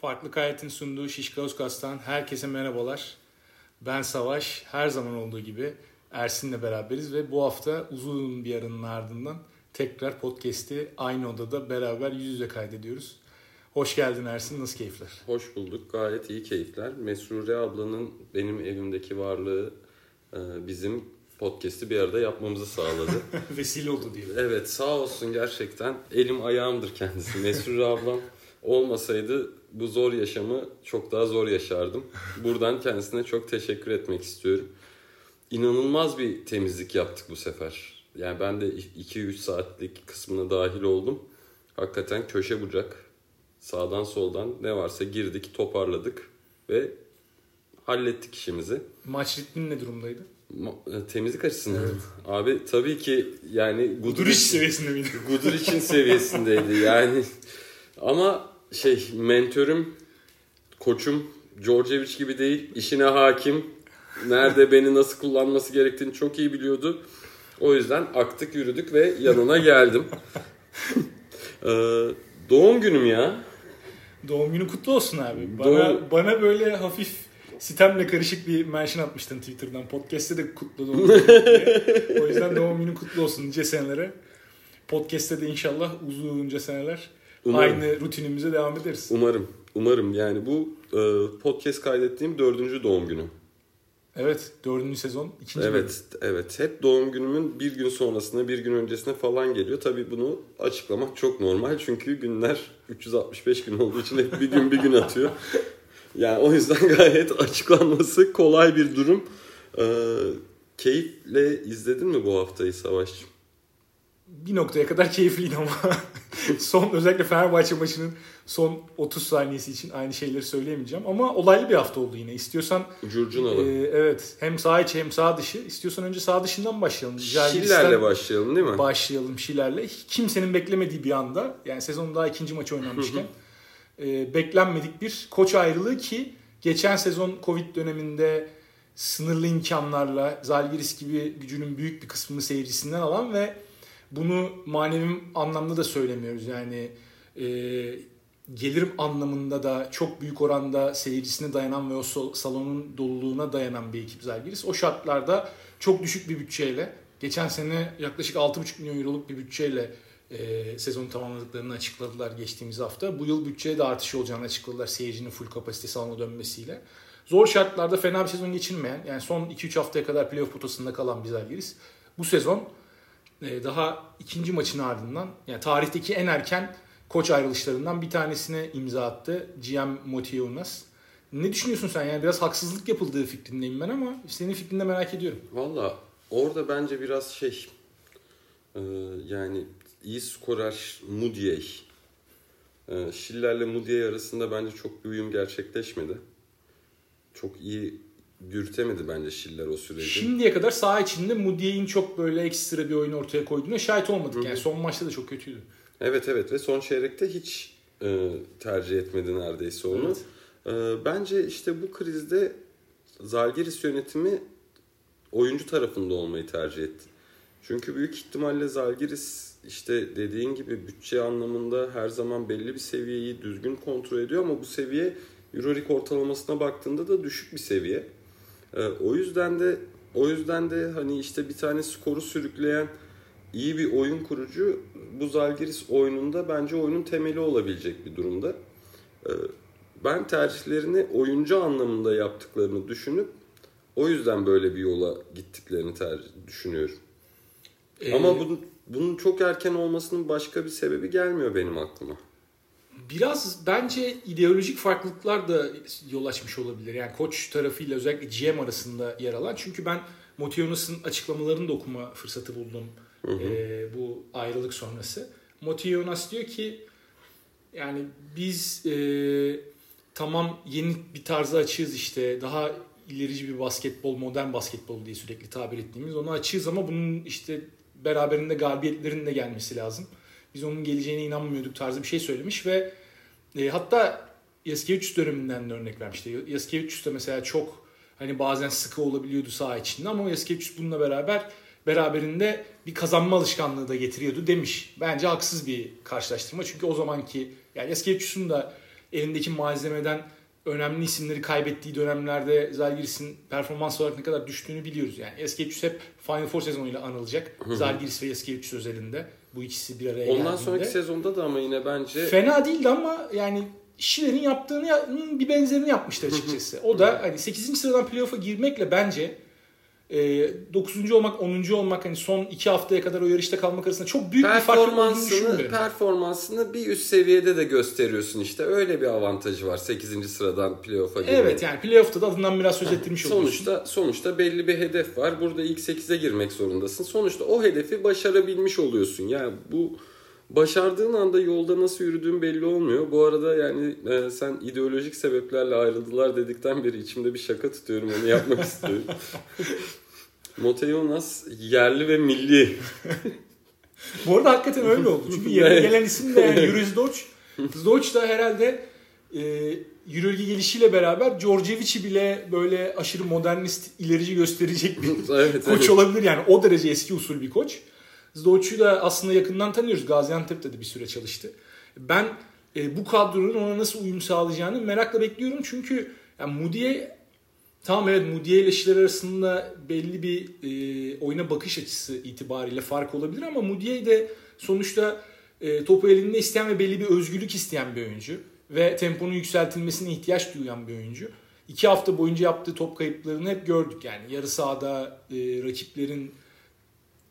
Farklı Kayet'in sunduğu Şişka Özkas'tan herkese merhabalar. Ben Savaş. Her zaman olduğu gibi Ersin'le beraberiz ve bu hafta uzun bir aranın ardından tekrar podcast'i aynı odada beraber yüz yüze kaydediyoruz. Hoş geldin Ersin. Nasıl keyifler? Hoş bulduk. Gayet iyi keyifler. Mesrure ablanın benim evimdeki varlığı e, bizim podcast'i bir arada yapmamızı sağladı. Vesile oldu diyelim. Evet sağ olsun gerçekten. Elim ayağımdır kendisi. Mesrure ablam olmasaydı bu zor yaşamı çok daha zor yaşardım. Buradan kendisine çok teşekkür etmek istiyorum. İnanılmaz bir temizlik yaptık bu sefer. Yani ben de 2-3 saatlik kısmına dahil oldum. Hakikaten köşe bucak sağdan soldan ne varsa girdik, toparladık ve hallettik işimizi. Maç ritmin ne durumdaydı? Ma- e, temizlik açısından. Evet. Abi tabii ki yani Guduric seviyesinde miydi? Guduric'in seviyesindeydi yani. Ama şey mentörüm, koçum Djordjevic gibi değil. işine hakim. Nerede beni nasıl kullanması gerektiğini çok iyi biliyordu. O yüzden aktık yürüdük ve yanına geldim. ee, doğum günüm ya. Doğum günü kutlu olsun abi. Bana, Doğum... bana böyle hafif sitemle karışık bir mention atmıştın Twitter'dan. Podcast'te de kutlu doğum günü. o yüzden doğum günü kutlu olsun nice senelere. Podcast'te de inşallah uzunca seneler Umarım. aynı rutinimize devam ederiz. Umarım. Umarım yani bu e, podcast kaydettiğim dördüncü doğum günü. Evet dördüncü sezon ikinci Evet bölüm. evet hep doğum günümün bir gün sonrasına bir gün öncesine falan geliyor. Tabii bunu açıklamak çok normal çünkü günler 365 gün olduğu için hep bir gün bir gün atıyor. Yani o yüzden gayet açıklanması kolay bir durum. Ee, keyifle izledin mi bu haftayı Savaşçım? Bir noktaya kadar keyifliydi ama son özellikle Fenerbahçe maçının son 30 saniyesi için aynı şeyleri söyleyemeyeceğim. Ama olaylı bir hafta oldu yine. İstiyorsan Curcunalı. E, evet. Hem sağ içi hem sağ dışı. İstiyorsan önce sağ dışından başlayalım. Şiller'le başlayalım değil mi? Başlayalım Şiller'le. Kimsenin beklemediği bir anda yani sezonun daha ikinci maçı oynanmışken e, beklenmedik bir koç ayrılığı ki geçen sezon Covid döneminde sınırlı imkanlarla Zalgiris gibi gücünün büyük bir kısmını seyircisinden alan ve bunu manevi anlamda da söylemiyoruz. Yani e, gelirim anlamında da çok büyük oranda seyircisine dayanan ve o salonun doluluğuna dayanan bir ekip Zalgiris. O şartlarda çok düşük bir bütçeyle geçen sene yaklaşık 6,5 milyon euroluk bir bütçeyle e, sezonu tamamladıklarını açıkladılar geçtiğimiz hafta. Bu yıl bütçeye de artış olacağını açıkladılar seyircinin full kapasite salona dönmesiyle. Zor şartlarda fena bir sezon geçirmeyen yani son 2-3 haftaya kadar playoff potasında kalan bir Zalgiris bu sezon daha ikinci maçın ardından yani tarihteki en erken koç ayrılışlarından bir tanesine imza attı GM Motionas. Ne düşünüyorsun sen? Yani biraz haksızlık yapıldığı fikrindeyim ben ama senin fikrini merak ediyorum. Valla orada bence biraz şey e, yani iyi skorer Mudiay. E, Schiller'le Mudiay arasında bence çok bir uyum gerçekleşmedi. Çok iyi dürtemedi bence Schiller o süreci. Şimdiye kadar saha içinde Mudiay'in çok böyle ekstra bir oyun ortaya koyduğuna şahit olmadık. Yani son maçta da çok kötüydü. Evet evet ve son çeyrekte hiç e, tercih etmedi neredeyse onu. Evet. E, bence işte bu krizde Zalgiris yönetimi oyuncu tarafında olmayı tercih etti. Çünkü büyük ihtimalle Zalgiris işte dediğin gibi bütçe anlamında her zaman belli bir seviyeyi düzgün kontrol ediyor ama bu seviye Euroleague ortalamasına baktığında da düşük bir seviye. E, o yüzden de o yüzden de hani işte bir tane skoru sürükleyen iyi bir oyun kurucu bu Zalgiris oyununda bence oyunun temeli olabilecek bir durumda. Ee, ben tercihlerini oyuncu anlamında yaptıklarını düşünüp o yüzden böyle bir yola gittiklerini tercih düşünüyorum. Ee, Ama bunun, bunun çok erken olmasının başka bir sebebi gelmiyor benim aklıma. Biraz bence ideolojik farklılıklar da yol açmış olabilir. Yani koç tarafıyla özellikle GM arasında yer alan. Çünkü ben Motionas'ın açıklamalarını da okuma fırsatı buldum Hı hı. E, bu ayrılık sonrası. Moti Jonas diyor ki yani biz e, tamam yeni bir tarzı açığız işte daha ilerici bir basketbol, modern basketbol diye sürekli tabir ettiğimiz onu açığız ama bunun işte beraberinde galibiyetlerin de gelmesi lazım. Biz onun geleceğine inanmıyorduk tarzı bir şey söylemiş ve e, hatta Yaskevicius döneminden de örnek vermişti. Yaskevicius da mesela çok hani bazen sıkı olabiliyordu saha içinde ama Yaskevicius bununla beraber beraberinde bir kazanma alışkanlığı da getiriyordu demiş. Bence haksız bir karşılaştırma. Çünkü o zamanki yani Eskevicius'un da elindeki malzemeden önemli isimleri kaybettiği dönemlerde Zalgiris'in performans olarak ne kadar düştüğünü biliyoruz. Yani Eskevicius hep Final Four sezonuyla anılacak. Zalgiris ve Eskevicius özelinde. Bu ikisi bir araya Ondan geldiğinde. sonraki sezonda da ama yine bence Fena değildi ama yani Schiller'in yaptığının bir benzerini yapmıştı açıkçası. O da hani 8. sıradan playoff'a girmekle bence e, 9. olmak 10. olmak hani son 2 haftaya kadar o yarışta kalmak arasında çok büyük bir fark olduğunu performansını, bir üst seviyede de gösteriyorsun işte. Öyle bir avantajı var 8. sıradan playoff'a girmek. Evet yani playoff'ta da adından biraz söz ettirmiş oluyorsun. Sonuçta sonuçta belli bir hedef var. Burada ilk 8'e girmek zorundasın. Sonuçta o hedefi başarabilmiş oluyorsun. Yani bu başardığın anda yolda nasıl yürüdüğün belli olmuyor. Bu arada yani e, sen ideolojik sebeplerle ayrıldılar dedikten beri içimde bir şaka tutuyorum. Onu yapmak istiyorum. Motejonas yerli ve milli. Bu arada hakikaten öyle oldu. Çünkü Evet. gelen isim de yani Yuri Zdoc. Zdoc da herhalde e, Euroleague gelişiyle beraber Djordjevic'i bile böyle aşırı modernist, ilerici gösterecek bir evet, koç evet. olabilir. Yani o derece eski usul bir koç. Zdoc'u da aslında yakından tanıyoruz. Gaziantep'te de bir süre çalıştı. Ben e, bu kadronun ona nasıl uyum sağlayacağını merakla bekliyorum. Çünkü yani Moody'ye tamam evet Moody ile Schiller arasında belli bir e, oyuna bakış açısı itibariyle fark olabilir ama Moody de sonuçta e, topu elinde isteyen ve belli bir özgürlük isteyen bir oyuncu ve temponun yükseltilmesine ihtiyaç duyan bir oyuncu. İki hafta boyunca yaptığı top kayıplarını hep gördük yani. Yarı sahada e, rakiplerin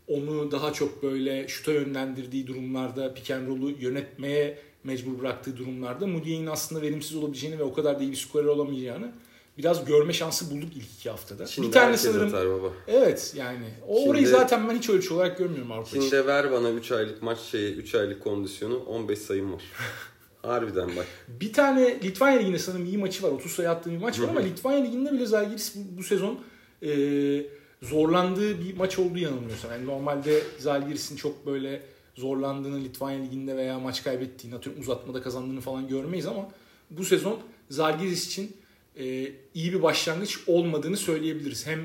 onu daha çok böyle şuta yönlendirdiği durumlarda pick and roll'u yönetmeye mecbur bıraktığı durumlarda Moody'nin aslında verimsiz olabileceğini ve o kadar da iyi bir skorer olamayacağını biraz görme şansı bulduk ilk iki haftada. Şimdi bir tane sanırım atar baba. evet yani o Şimdi- orayı zaten ben hiç ölçü olarak görmüyorum Avrupa için. Şimdi ver bana 3 aylık maç şeyi, 3 aylık kondisyonu 15 sayım var. Harbiden bak. Bir tane Litvanya Ligi'nde sanırım iyi maçı var. 30 sayı attığı bir maç var ama Litvanya Ligi'nde bile Zalgiris bu, bu sezon e, zorlandığı bir maç olduğu yanılmıyorsam. Yani normalde Zalgiris'in çok böyle zorlandığını Litvanya Ligi'nde veya maç kaybettiğini, atıyorum uzatmada kazandığını falan görmeyiz ama bu sezon Zalgiris için e, iyi bir başlangıç olmadığını söyleyebiliriz. Hem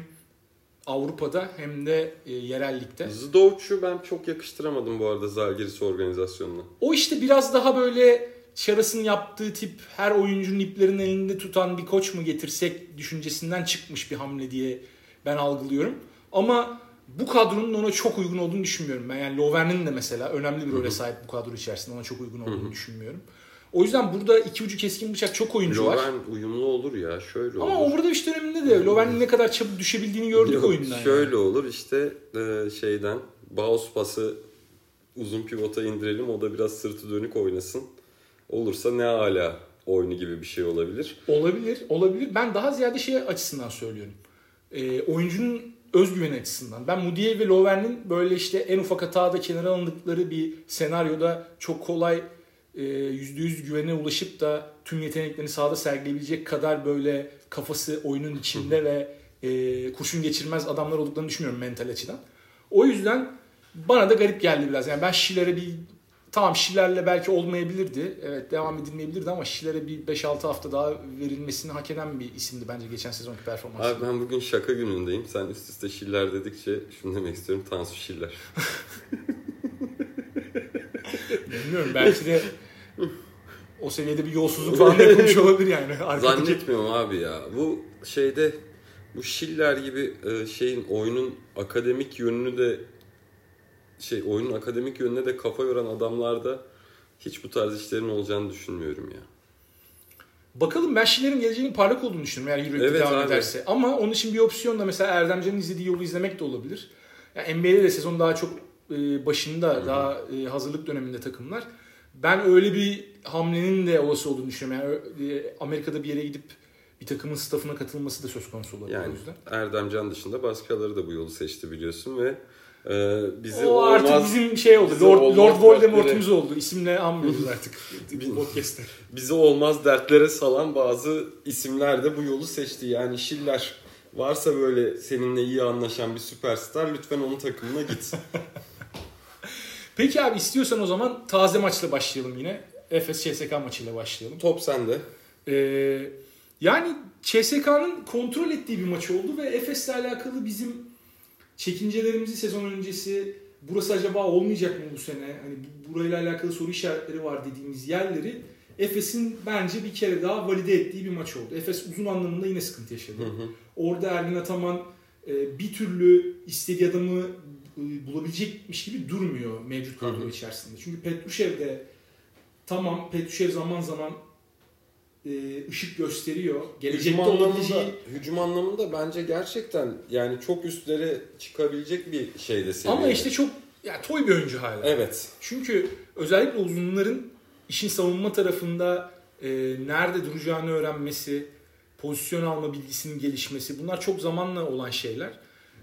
Avrupa'da hem de e, yerel ligde. Zdovç'u ben çok yakıştıramadım bu arada Zalgiris organizasyonuna. O işte biraz daha böyle Şaras'ın yaptığı tip her oyuncunun iplerini elinde tutan bir koç mu getirsek düşüncesinden çıkmış bir hamle diye ben algılıyorum. Ama bu kadronun ona çok uygun olduğunu düşünmüyorum. Ben yani Lovren'in de mesela önemli bir role sahip bu kadro içerisinde ona çok uygun olduğunu düşünmüyorum. O yüzden burada iki ucu keskin bıçak çok oyuncu var. Loven uyumlu olur ya şöyle Ama olur. Overdose döneminde de Lovren'in ne kadar çabuk düşebildiğini gördük Yok, oyundan. yani. Şöyle olur işte e, şeyden Baus pası uzun pivota indirelim o da biraz sırtı dönük oynasın. Olursa ne hala oyunu gibi bir şey olabilir. Olabilir, olabilir. Ben daha ziyade şey açısından söylüyorum. Ee, oyuncunun özgüveni açısından. Ben Moody ve Lovren'in böyle işte en ufak hatada kenara alındıkları bir senaryoda çok kolay e, %100 güvene ulaşıp da tüm yeteneklerini sahada sergileyebilecek kadar böyle kafası oyunun içinde ve e, kurşun geçirmez adamlar olduklarını düşünüyorum mental açıdan. O yüzden bana da garip geldi biraz. Yani ben Schiller'e bir tamam Schiller'le belki olmayabilirdi. Evet devam edilmeyebilirdi ama Schiller'e bir 5-6 hafta daha verilmesini hak eden bir isimdi bence geçen sezonki performansı. Abi ben bugün şaka günündeyim. Sen üst üste Şiller dedikçe şunu demek istiyorum. Tansu Şiller. Bilmiyorum belki de o seviyede bir yolsuzluk falan da yapılmış olabilir yani. Arkadaki Zannetmiyorum abi ya. Bu şeyde bu Schiller gibi e, şeyin oyunun akademik yönünü de şey oyunun akademik yönüne de kafa yoran adamlarda hiç bu tarz işlerin olacağını düşünmüyorum ya. Bakalım ben Schiller'in geleceğinin parlak olduğunu düşünüyorum eğer Euroleague'de Evet devam abi. ederse. Ama onun için bir opsiyon da mesela Erdemcan'ın izlediği yolu izlemek de olabilir. Yani NBA'de de sezon daha çok e, başında, daha e, hazırlık döneminde takımlar. Ben öyle bir hamlenin de olası olduğunu düşünüyorum. Yani e, Amerika'da bir yere gidip bir takımın staffına katılması da söz konusu olabilir o Yani yüzden. Erdemcan dışında başkaları da bu yolu seçti biliyorsun ve e, bizi o artık olmaz bizim şey oldu. Lord, Lord Voldemort'umuz oldu. İsimle anmıyoruz artık podcast'te. bizi olmaz dertlere salan bazı isimler de bu yolu seçti. Yani Schiller varsa böyle seninle iyi anlaşan bir süperstar lütfen onun takımına git. Peki abi istiyorsan o zaman taze maçla başlayalım yine. Efes CSK maçıyla başlayalım. Top sende. Ee, yani CSK'nın kontrol ettiği bir maç oldu ve Efes'le alakalı bizim çekincelerimizi sezon öncesi burası acaba olmayacak mı bu sene? Hani bu- burayla alakalı soru işaretleri var dediğimiz yerleri Efes'in bence bir kere daha valide ettiği bir maç oldu. Efes uzun anlamında yine sıkıntı yaşadı. Hı hı. Orada Ergin Ataman e, bir türlü istediği adamı e, bulabilecekmiş gibi durmuyor mevcut kadro içerisinde. Çünkü Petrushev de tamam Petrushev zaman zaman e, ışık gösteriyor. Gelecekte Hücum anlamında, olabileceği hücum anlamında bence gerçekten yani çok üstlere çıkabilecek bir şeyde seviye. ama işte çok ya toy bir oyuncu hala. Evet. Çünkü özellikle uzunların işin savunma tarafında e, nerede duracağını öğrenmesi, pozisyon alma bilgisinin gelişmesi bunlar çok zamanla olan şeyler.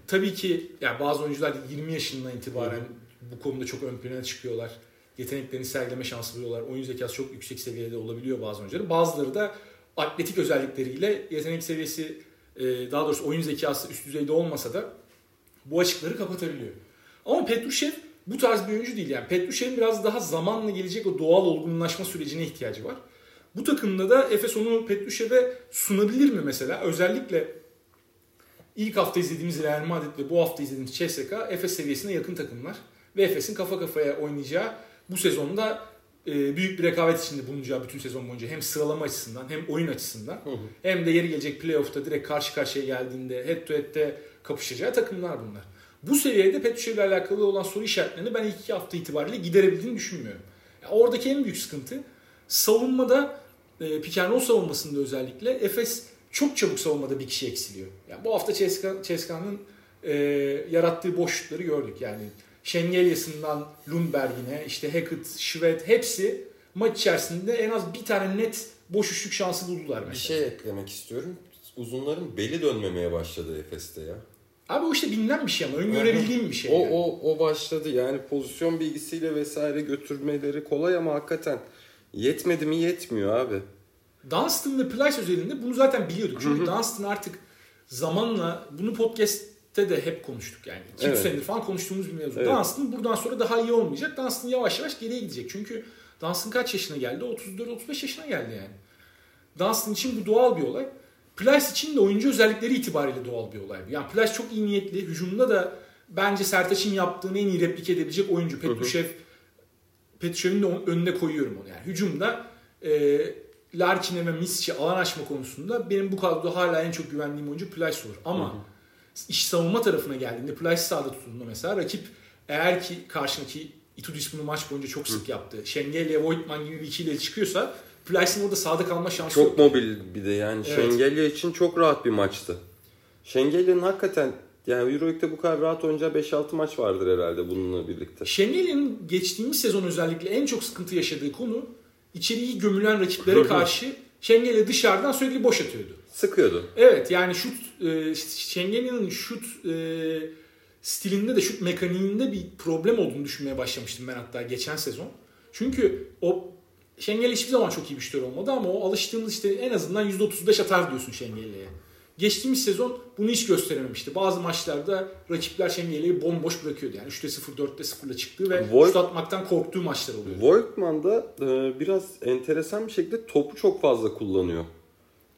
Tabii ki ya bazı oyuncular 20 yaşından itibaren bu konuda çok ön plana çıkıyorlar. Yeteneklerini sergileme şansı buluyorlar. Oyun zekası çok yüksek seviyede olabiliyor bazı oyuncuların. Bazıları da atletik özellikleriyle yetenek seviyesi e, daha doğrusu oyun zekası üst düzeyde olmasa da bu açıkları kapatabiliyor. Ama Petrushev bu tarz bir oyuncu değil. Yani Petrushev'in biraz daha zamanla gelecek o doğal olgunlaşma sürecine ihtiyacı var. Bu takımda da Efes onu Petrushev'e sunabilir mi mesela? Özellikle ilk hafta izlediğimiz Real Madrid ve bu hafta izlediğimiz CSKA Efes seviyesine yakın takımlar. Ve Efes'in kafa kafaya oynayacağı bu sezonda e, büyük bir rekabet içinde bulunacağı bütün sezon boyunca hem sıralama açısından hem oyun açısından Hı hı. hem de yeri gelecek playoff'ta direkt karşı karşıya geldiğinde head to head'te kapışacağı takımlar bunlar. Bu seviyede Petrushev ile alakalı olan soru işaretlerini ben ilk iki hafta itibariyle giderebildiğini düşünmüyorum. Yani oradaki en büyük sıkıntı savunmada e, roll savunmasında özellikle Efes çok çabuk savunmada bir kişi eksiliyor. Yani bu hafta CSKA CSKA'nın e, yarattığı boşlukları gördük. Yani Şengelyasından Lundberg'ine, işte Hackett, Schwed hepsi maç içerisinde en az bir tane net boş üçlük şansı buldular mesela. Bir şey eklemek istiyorum. Uzunların beli dönmemeye başladı Efes'te ya. Abi o işte bilinen bir şey ama öngörebildiğim bir şey. O, yani. o, o başladı yani pozisyon bilgisiyle vesaire götürmeleri kolay ama hakikaten yetmedi mi yetmiyor abi. Dunstan ve Plyce özelinde bunu zaten biliyorduk. Çünkü Dunstan artık zamanla bunu podcast'te de hep konuştuk yani. 2-3 Evet. senedir falan konuştuğumuz bir mevzu. Evet. Dunstan buradan sonra daha iyi olmayacak. Dunstan yavaş yavaş geriye gidecek. Çünkü Dunstan kaç yaşına geldi? 34-35 yaşına geldi yani. Dunstan için bu doğal bir olay. Plyce için de oyuncu özellikleri itibariyle doğal bir olay. Yani Plyce çok iyi niyetli. Hücumda da bence Sertaç'ın yaptığını en iyi replik edebilecek oyuncu. Petrushev Petrushev'in de önüne koyuyorum onu. Yani hücumda e, Larkin'e ve Misic'e alan açma konusunda benim bu kadroda hala en çok güvendiğim oyuncu Plyce olur. Ama iş savunma tarafına geldiğinde Plyce sağda tutulduğunda mesela rakip eğer ki karşındaki Itudis bunu maç boyunca çok sık yaptı. Şengelya, Voigtman gibi bir ikiliyle çıkıyorsa Plyce'in orada sağda kalma şansı Çok yok. mobil bir de yani Evet. Şengelya için çok rahat bir maçtı. Şengelya'nın hakikaten yani Euroleague'de bu kadar rahat oynayacağı 5-6 maç vardır herhalde bununla birlikte. Şengelya'nın geçtiğimiz sezon özellikle en çok sıkıntı yaşadığı konu içeriği gömülen rakiplere karşı Şengelya dışarıdan sürekli boş atıyordu. Sıkıyordu. Evet yani şut e, Şengelya'nın şut e, stilinde de şut mekaniğinde bir problem olduğunu düşünmeye başlamıştım ben hatta geçen sezon. Çünkü o Şengeli hiçbir zaman çok iyi bir şutör olmadı ama o alıştığımız işte en azından %35 atar diyorsun Şengeli'ye. Geçtiğimiz sezon bunu hiç gösterememişti. Bazı maçlarda rakipler Şengeli'yi bomboş bırakıyordu. Yani 3'te 0, 4'te 0 ile çıktığı ve Voigt- şut atmaktan korktuğu maçlar oluyordu. Voigtman da e, biraz enteresan bir şekilde topu çok fazla kullanıyor.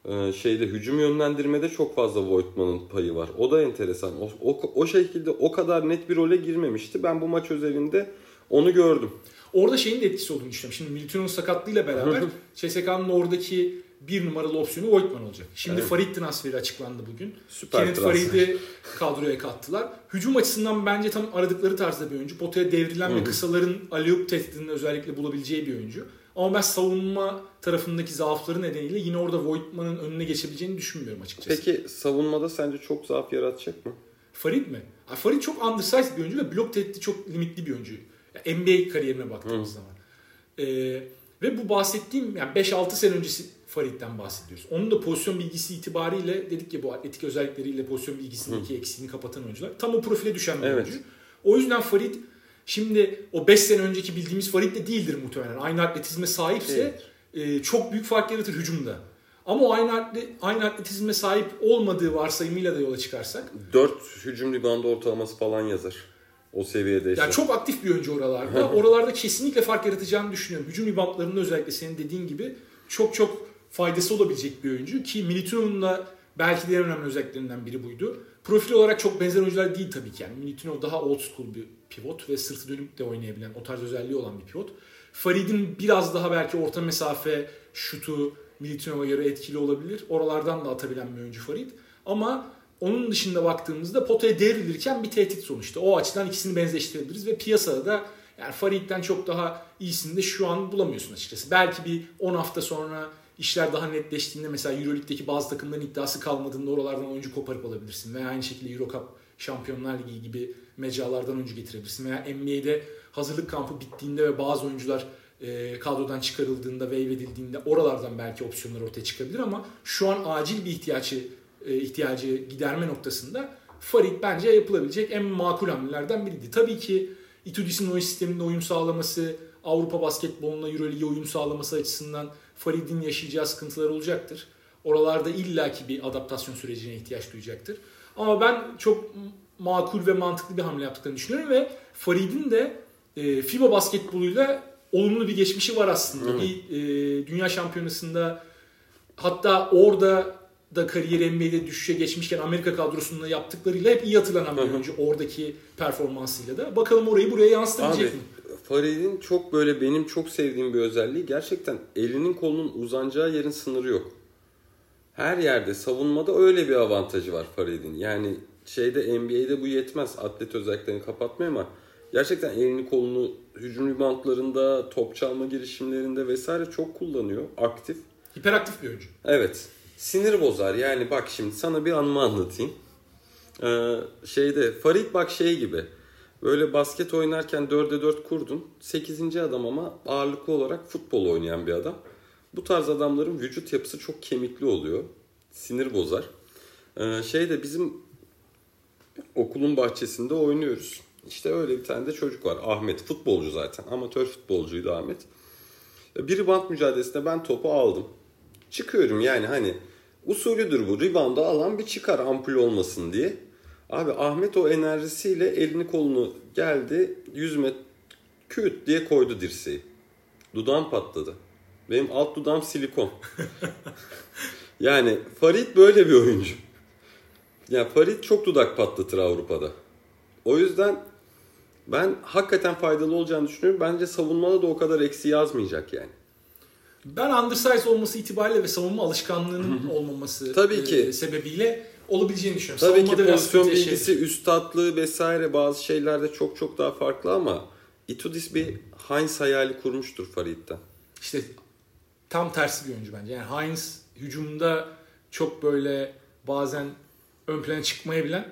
E, şeyde hücum yönlendirmede çok fazla Voigtman'ın payı var. O da enteresan. O, o, o şekilde o kadar net bir role girmemişti. Ben bu maç özelinde onu gördüm. Orada şeyin de etkisi olduğunu düşünüyorum. Şimdi Milito'nun sakatlığıyla beraber CSK'nın oradaki bir numaralı opsiyonu Voigtman olacak. Şimdi Evet. Farid transferi açıklandı bugün. Süper Kenneth. Farid'i kadroya kattılar. Hücum açısından bence tam aradıkları tarzda bir oyuncu. Potaya devrilen ve kısaların aliyup tehdidini özellikle bulabileceği bir oyuncu. Ama ben savunma tarafındaki zaafları nedeniyle yine orada Voigtman'ın önüne geçebileceğini düşünmüyorum açıkçası. Peki savunmada sence çok zaaf yaratacak mı? Farid mi? Ha, Farid çok undersized bir oyuncu ve blok tehdidi çok limitli bir oyuncu. Ya, NBA kariyerine baktığımız zaman. Ee, ve bu bahsettiğim yani 5-6 sene öncesi Farid'den bahsediyoruz. Onun da pozisyon bilgisi itibariyle dedik ki bu atletik özellikleriyle pozisyon bilgisindeki eksiğini kapatan oyuncular. Tam o profile düşen bir Evet. oyuncu. O yüzden Farid şimdi o 5 sene önceki bildiğimiz Farid de değildir muhtemelen. Aynı atletizme sahipse e, çok büyük fark yaratır hücumda. Ama o aynı, atle- aynı atletizme sahip olmadığı varsayımıyla da yola çıkarsak 4 hücum rebound ortalaması falan yazar. O seviyede. Yani çok aktif bir oyuncu oralarda. oralarda kesinlikle fark yaratacağını düşünüyorum. Hücum reboundlarında özellikle senin dediğin gibi çok çok faydası olabilecek bir oyuncu. Ki Milito'nun da belki de en önemli özelliklerinden biri buydu. Profil olarak çok benzer oyuncular değil tabii ki. Yani Militino daha old school bir pivot ve sırtı dönüp de oynayabilen, o tarz özelliği olan bir pivot. Farid'in biraz daha belki orta mesafe şutu Militinov'a göre etkili olabilir. Oralardan da atabilen bir oyuncu Farid. Ama onun dışında baktığımızda potaya devrilirken bir tehdit sonuçta. O açıdan ikisini benzeştirebiliriz ve piyasada da yani Farid'den çok daha iyisini de şu an bulamıyorsun açıkçası. Belki bir 10 hafta sonra işler daha netleştiğinde mesela Euroleague'deki bazı takımların iddiası kalmadığında oralardan oyuncu koparıp alabilirsin. Veya aynı şekilde Eurocup Şampiyonlar Ligi gibi mecralardan oyuncu getirebilirsin. Veya NBA'de hazırlık kampı bittiğinde ve bazı oyuncular e, kadrodan çıkarıldığında, wave edildiğinde oralardan belki opsiyonlar ortaya çıkabilir ama şu an acil bir ihtiyacı e, ihtiyacı giderme noktasında Farid bence yapılabilecek en makul hamlelerden biriydi. Tabii ki Itudis'in oyun sisteminde uyum sağlaması, Avrupa basketboluna Euroleague'e uyum sağlaması açısından Farid'in yaşayacağı sıkıntılar olacaktır. Oralarda illaki bir adaptasyon sürecine ihtiyaç duyacaktır. Ama ben çok makul ve mantıklı bir hamle yaptıklarını düşünüyorum ve Farid'in de e, FIBA basketboluyla olumlu bir geçmişi var aslında. Hı. Bir e, dünya şampiyonasında hatta orada da kariyeri NBA'de düşüşe geçmişken Amerika kadrosunda yaptıklarıyla hep iyi hatırlanan bir oyuncu. Oradaki performansıyla da. Bakalım orayı buraya yansıtabilecek Abi, mi? Farid'in çok böyle benim çok sevdiğim bir özelliği gerçekten elinin kolunun uzanacağı yerin sınırı yok. Her yerde savunmada öyle bir avantajı var Farid'in. Yani şeyde NBA'de bu yetmez atlet özelliklerini kapatmaya ama gerçekten elini kolunu hücum reboundlarında, top çalma girişimlerinde vesaire çok kullanıyor. Aktif. Hiperaktif bir oyuncu. Evet. Sinir bozar. Yani bak şimdi sana bir anımı anlatayım. Ee, şeyde Farid bak şey gibi. Böyle basket oynarken 4'e 4 kurdun. 8. adam ama ağırlıklı olarak futbol oynayan bir adam. Bu tarz adamların vücut yapısı çok kemikli oluyor. Sinir bozar. Ee, şeyde bizim okulun bahçesinde oynuyoruz. İşte öyle bir tane de çocuk var. Ahmet. Futbolcu zaten. Amatör futbolcuydu Ahmet. Bir bant mücadelesinde ben topu aldım. Çıkıyorum yani hani usulüdür bu. Rebound'u alan bir çıkar ampul olmasın diye. Abi Ahmet o enerjisiyle elini kolunu geldi 100 metre küt diye koydu dirseği. Dudağım patladı. Benim alt dudağım silikon. yani Farid böyle bir oyuncu. Yani Farid çok dudak patlatır Avrupa'da. O yüzden ben hakikaten faydalı olacağını düşünüyorum. Bence savunmada da o kadar eksi yazmayacak yani. Ben undersize olması itibariyle ve savunma alışkanlığının olmaması Tabii ki. E, sebebiyle olabileceğini düşünüyorum. Tabii Savunmada ki pozisyon bilgisi, üst tatlığı vesaire bazı şeylerde çok çok daha farklı ama Itudis bir Heinz hayali kurmuştur Farid'den. İşte tam tersi bir oyuncu bence. Yani Heinz hücumda çok böyle bazen ön plana çıkmayabilen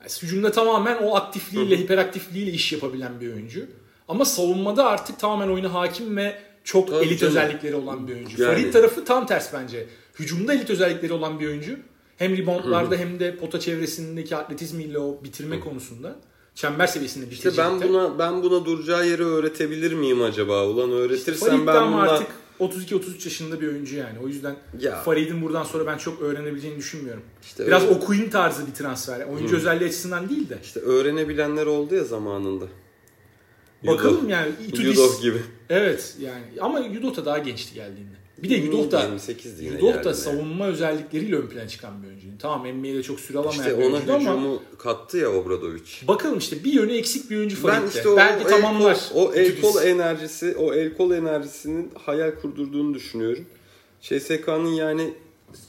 yani hücumda tamamen o aktifliğiyle, hiperaktifliğiyle iş yapabilen bir oyuncu. Ama savunmada artık tamamen oyuna hakim ve çok Tabii elit canım. özellikleri olan bir oyuncu. Yani. Farid tarafı tam ters bence. Hücumda elit özellikleri olan bir oyuncu. Hem reboundlarda hem de pota çevresindeki atletizmiyle o bitirme konusunda çember seviyesinde bitirecekler. İşte ben buna ben buna duracağı yeri öğretebilir miyim acaba? Ulan öğretirsem işte ben buna artık 32-33 yaşında bir oyuncu yani. O yüzden ya. Farid'in buradan sonra ben çok öğrenebileceğini düşünmüyorum. İşte Biraz öyle. okuyun tarzı bir transfer. Oyuncu Hı. özelliği açısından değil de. İşte öğrenebilenler oldu ya zamanında. Bakalım Yudo. yani. Itudis, Yudo gibi. Evet yani ama Yudo da daha gençti geldiğinde. Bir de Yudoh da, Yudoh da savunma özellikleriyle ön plana çıkan bir oyuncu. Tamam NBA'de çok süre alamayan işte bir oyuncu ama. İşte ona hücumu kattı ya Obradovic. Bakalım işte bir yönü eksik bir oyuncu Farid'de. Ben işte o, Belki o tamamlar. El kol, o el kol enerjisi, o el kol enerjisinin hayal kurdurduğunu düşünüyorum. CSK'nın yani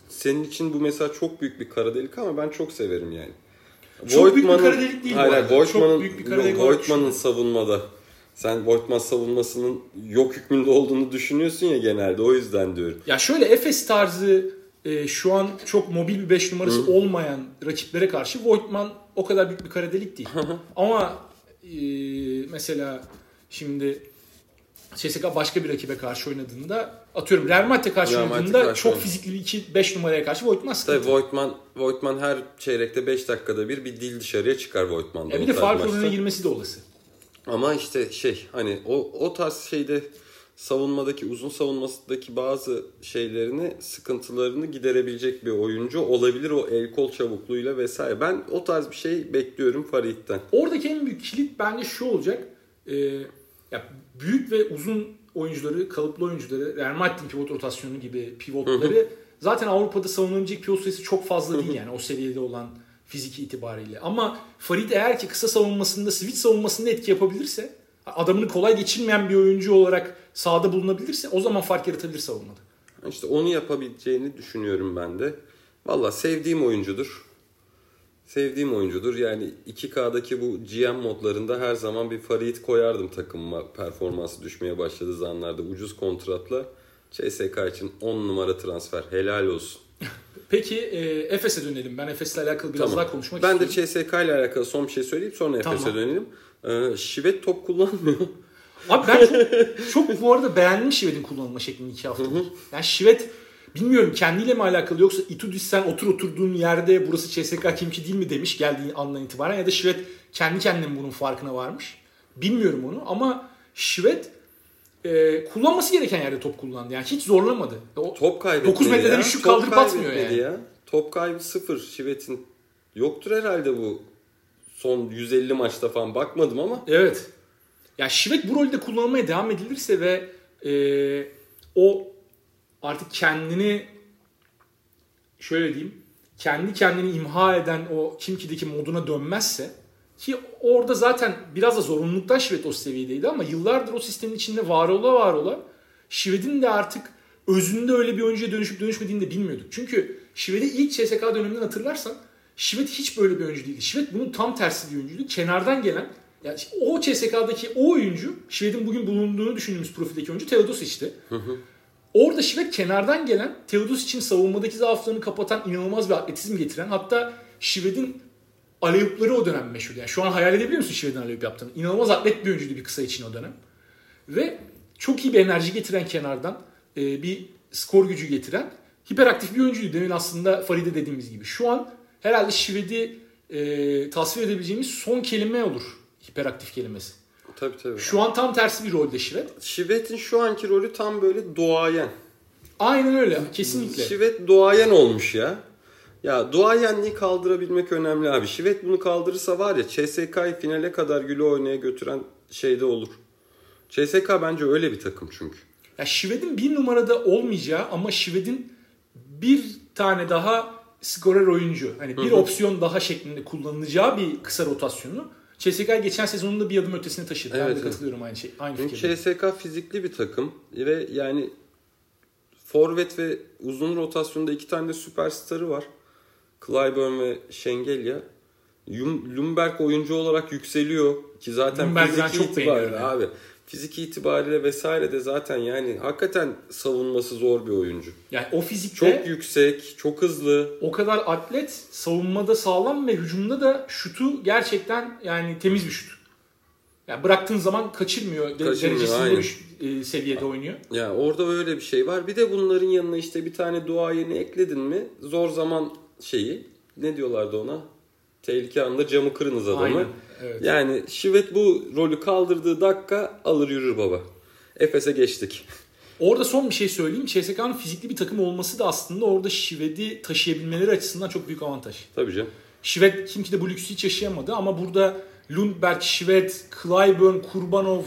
senin için bu mesela çok büyük bir kara delik ama ben çok severim yani. Çok büyük bir kara delik değil hayır, bu arada. Voigtman'ın, çok büyük bir kara delik Voigtman'ın savunmada sen Voigtman savunmasının yok hükmünde olduğunu düşünüyorsun ya genelde o yüzden diyorum. Ya şöyle Efes tarzı e, şu an çok mobil bir 5 numarası Hı. olmayan rakiplere karşı Voigtman o kadar büyük bir kara delik değil. Ama e, mesela şimdi CSK başka bir rakibe karşı oynadığında atıyorum Real Madrid'e karşı Real oynadığında karşı çok fizikli bir 2 5 numaraya karşı Voigtman sıkıntı. Tabii Voigtman, Voigtman her çeyrekte 5 dakikada bir bir dil dışarıya çıkar Voigtman'da. E bir de oranına girmesi de olası. Ama işte şey hani o, o tarz şeyde savunmadaki uzun savunmasındaki bazı şeylerini sıkıntılarını giderebilecek bir oyuncu olabilir o el kol çabukluğuyla vesaire. Ben o tarz bir şey bekliyorum Farid'den. Oradaki en büyük kilit bence şu olacak. Ee, ya büyük ve uzun oyuncuları, kalıplı oyuncuları, Real Madrid'in pivot rotasyonu gibi pivotları zaten Avrupa'da savunabilecek pivot sayısı çok fazla değil yani o seviyede olan fiziki itibariyle. Ama Farid eğer ki kısa savunmasında, switch savunmasında etki yapabilirse adamını kolay geçirmeyen bir oyuncu olarak sahada bulunabilirse o zaman fark yaratabilir savunmada. İşte onu yapabileceğini düşünüyorum ben de. Valla sevdiğim oyuncudur. Sevdiğim oyuncudur. Yani 2K'daki bu GM modlarında her zaman bir Farid koyardım takımıma performansı düşmeye başladığı zamanlarda ucuz kontratla. CSK için 10 numara transfer. Helal olsun. Peki e, Efes'e dönelim. Ben Efes'le alakalı biraz Tamam. daha konuşmak Ben de istiyorum. CSK ile alakalı son bir şey söyleyip sonra Tamam. Efes'e dönelim. Ee, Şivet top kullanmıyor. Abi ben çok, çok bu arada beğendim Şivet'in kullanılma şeklini iki haftadır. Yani Şivet bilmiyorum kendiyle mi alakalı yoksa Itudis sen otur oturduğun yerde burası CSK kimki değil mi demiş geldiği andan itibaren ya da Şivet kendi kendine bunun farkına varmış. Bilmiyorum onu ama Şivet e, kullanması gereken yerde top kullandı. Yani hiç zorlamadı. O, Top kaybetmedi 9 metreden Top kaldırıp atmıyor yani. Ya. Top kaybı sıfır Şivet'in. Yoktur herhalde bu son 150 maçta falan bakmadım ama. Evet. Ya Şivet bu rolde kullanılmaya devam edilirse ve e, o artık kendini şöyle diyeyim kendi kendini imha eden o Kimki'deki moduna dönmezse ki orada zaten biraz da zorunluluktan Şivet o seviyedeydi ama yıllardır o sistemin içinde var ola var ola Şivet'in de artık özünde öyle bir oyuncuya dönüşüp dönüşmediğini de bilmiyorduk. Çünkü Şivet'i ilk CSK döneminden hatırlarsan Şivet hiç böyle bir oyuncu değildi. Şivet bunun tam tersi bir oyuncuydu. Kenardan gelen yani o CSK'daki o oyuncu Şivet'in bugün bulunduğunu düşündüğümüz profildeki oyuncu Teodosic'ti. Orada Şivet kenardan gelen Teodos için savunmadaki zaaflarını kapatan inanılmaz bir atletizm getiren hatta Şivet'in aleyupları o dönem meşhur. Yani şu an hayal edebiliyor musun Şivet'in aleyup yaptığını? İnanılmaz atlet bir oyuncuydu bir kısa için o dönem. Ve çok iyi bir enerji getiren kenardan e, bir skor gücü getiren hiperaktif bir oyuncuydu. Demin aslında Faride dediğimiz gibi. Şu an herhalde Şivet'i e, tasvir edebileceğimiz son kelime olur. Hiperaktif kelimesi. Tabii tabii. Şu an tam tersi bir rolde Şivet. Şivet'in şu anki rolü tam böyle doğayen. Aynen öyle. Kesinlikle. Şivet doğayen olmuş ya. Ya duayenliği kaldırabilmek önemli abi. Şivet bunu kaldırırsa var ya CSK'yı finale kadar güle oynaya götüren şeyde olur. CSK bence öyle bir takım çünkü. Ya Şived'in bir numarada olmayacağı ama Şived'in bir tane daha skorer oyuncu. Hani bir opsiyon daha şeklinde kullanılacağı bir kısa rotasyonu. CSK geçen sezonunda bir adım ötesine taşıdı. ben Evet, de evet. katılıyorum aynı şey. Aynı fikirde. CSK fizikli bir takım ve yani forvet ve uzun rotasyonda iki tane de süperstarı var. Clyburn ve Şengelya. Lumberg oyuncu olarak yükseliyor ki zaten Lumberg'i ben fiziki çok itibariyle abi. Fiziki itibariyle vesaire de zaten yani hakikaten savunması zor bir oyuncu. Yani o fizikte Çok yüksek, çok hızlı. o kadar atlet savunmada sağlam ve hücumda da şutu gerçekten yani temiz bir şut. Yani bıraktığın zaman kaçırmıyor. De- Kaçırmıyor, derecesinde bir seviyede oynuyor. Ya orada öyle bir şey var. Bir de bunların yanına işte bir tane duayeni ekledin mi zor zaman şeyi ne diyorlardı ona? Tehlike anında camı kırınız adamı. Aynen. Evet. Yani Şivet bu rolü kaldırdığı dakika alır yürür baba. Efes'e geçtik. Orada son bir şey söyleyeyim. CSK'nın fizikli bir takım olması da aslında orada Şived'i taşıyabilmeleri açısından çok büyük avantaj. Tabii canım. Şived kimki de bu lüksü hiç yaşayamadı ama burada Lundberg, Şived, Clyburn, Kurbanov,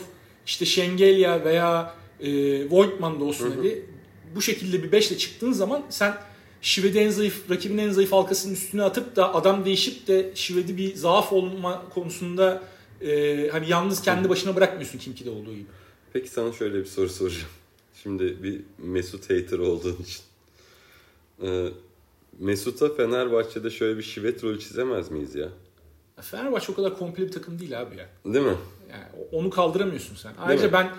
işte Şengelya veya e, Voigtman da olsun hadi. Bu şekilde bir beşle çıktığın zaman sen Şived'i en zayıf, rakibin en zayıf halkasının üstüne atıp da adam değişip de Şived'i bir zaaf olma konusunda e, hani yalnız kendi başına bırakmıyorsun kimki de olduğu gibi. Peki sana şöyle bir soru soracağım. Şimdi bir Mesut hater olduğun için. Ee, Mesut'a Fenerbahçe'de şöyle bir Şivet rolü çizemez miyiz ya? Fenerbahçe o kadar komple bir takım değil abi ya. Değil mi? Yani onu kaldıramıyorsun sen. Ayrıca ben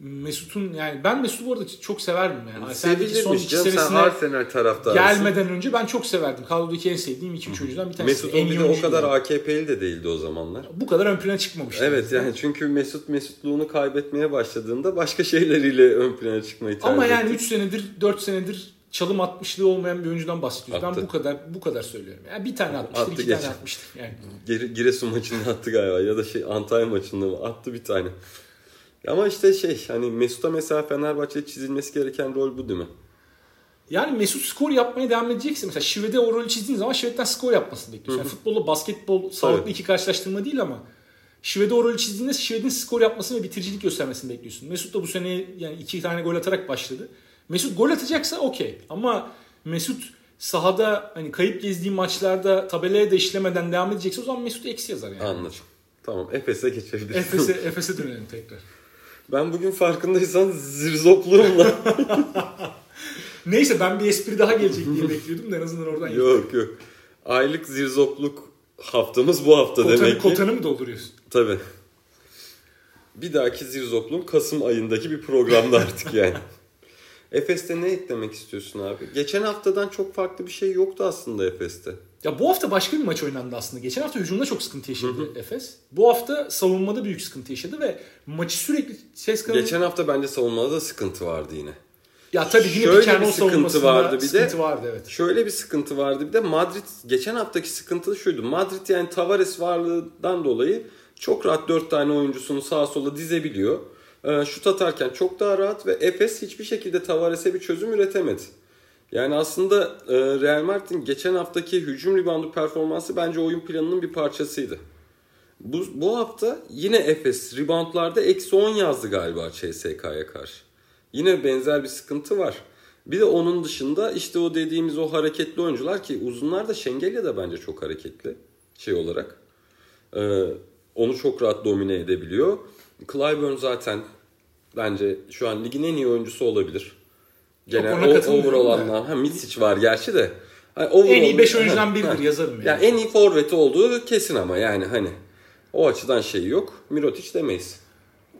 Mesut'un yani ben Mesut'u bu arada çok severdim yani. Son Sevilirmiş iki canım sen Arsenal taraftarısın. gelmeden önce ben çok severdim. Kadrodaki en sevdiğim 2-3 oyuncudan bir tanesi. Mesut En o iyi bir de o kadar. AKP'li de değildi o zamanlar. bu kadar ön plana çıkmamıştı. Evet yani çünkü Mesut Mesutluğunu kaybetmeye başladığında başka şeyleriyle ön plana çıkmayı tercih Ama yani etti. 3 senedir 4 senedir çalım atmışlığı olmayan bir oyuncudan bahsediyoruz. Attı. Ben bu kadar bu kadar söylüyorum. Yani bir tane atmıştır, Attı iki geç. tane atmıştır. Yani. Gire- Giresun maçında attı galiba ya da şey Antalya maçında mı attı bir tane. Ama işte şey hani Mesut'a mesela Fenerbahçe'de çizilmesi gereken rol bu değil mi? Yani Mesut skor yapmaya devam edecekse mesela Şive'de o rolü çizdiğin zaman Şive'den skor yapmasını bekliyorsun. Yani futbolla basketbol sağlıklı iki karşılaştırma değil ama Şive'de o rolü çizdiğinde Şive'nin skor yapmasını ve bitiricilik göstermesini bekliyorsun. Mesut da bu sene yani iki tane gol atarak başladı. Mesut gol atacaksa okey ama Mesut sahada hani kayıp gezdiği maçlarda tabelaya da işlemeden devam edecekse o zaman Mesut eksi yazar yani. Anladım. Tamam Efes'e geçebiliriz. Efes'e Efes'e dönelim tekrar. Ben bugün farkındaysan zirzopluğumla. Neyse ben bir espri daha gelecek diye bekliyordum da en azından oradan yok yok. Aylık zirzopluk haftamız bu hafta kotanı, demek ki. Kotanı mı dolduruyorsun? Tabii. Bir dahaki zirzopluğum Kasım ayındaki bir programda artık yani. Efes'te ne eklemek istiyorsun abi? Geçen haftadan çok farklı bir şey yoktu aslında Efes'te. Ya bu hafta başka bir maç oynandı aslında. Geçen hafta hücumda çok sıkıntı yaşadı Efes. Bu hafta savunmada büyük sıkıntı yaşadı ve maçı sürekli ses kanalı... Geçen hafta bence savunmada da sıkıntı vardı yine. Ya tabii yine Şöyle bir sıkıntı vardı bir de. vardı evet. Şöyle bir sıkıntı vardı bir de Madrid geçen haftaki sıkıntı şuydu. Madrid yani Tavares varlığından dolayı çok rahat 4 tane oyuncusunu sağa sola dizebiliyor. Ee, şut atarken çok daha rahat ve Efes hiçbir şekilde Tavares'e bir çözüm üretemedi. Yani aslında e, Real Madrid'in geçen haftaki hücum ribandı performansı bence oyun planının bir parçasıydı. Bu, bu hafta yine Efes reboundlarda eksi 10 yazdı galiba CSK'ya karşı. Yine benzer bir sıkıntı var. Bir de onun dışında işte o dediğimiz o hareketli oyuncular ki uzunlar da Şengelya da bence çok hareketli şey olarak. Ee, onu çok rahat domine edebiliyor. Clyburn zaten bence şu an ligin en iyi oyuncusu olabilir. Genel ona o, overall da. anlamda. Ha var gerçi de. Hani En iyi overall- 5 oyuncudan biridir yazarım yani. Yani en iyi forveti olduğu kesin ama yani hani o açıdan şey yok. Mirotic demeyiz.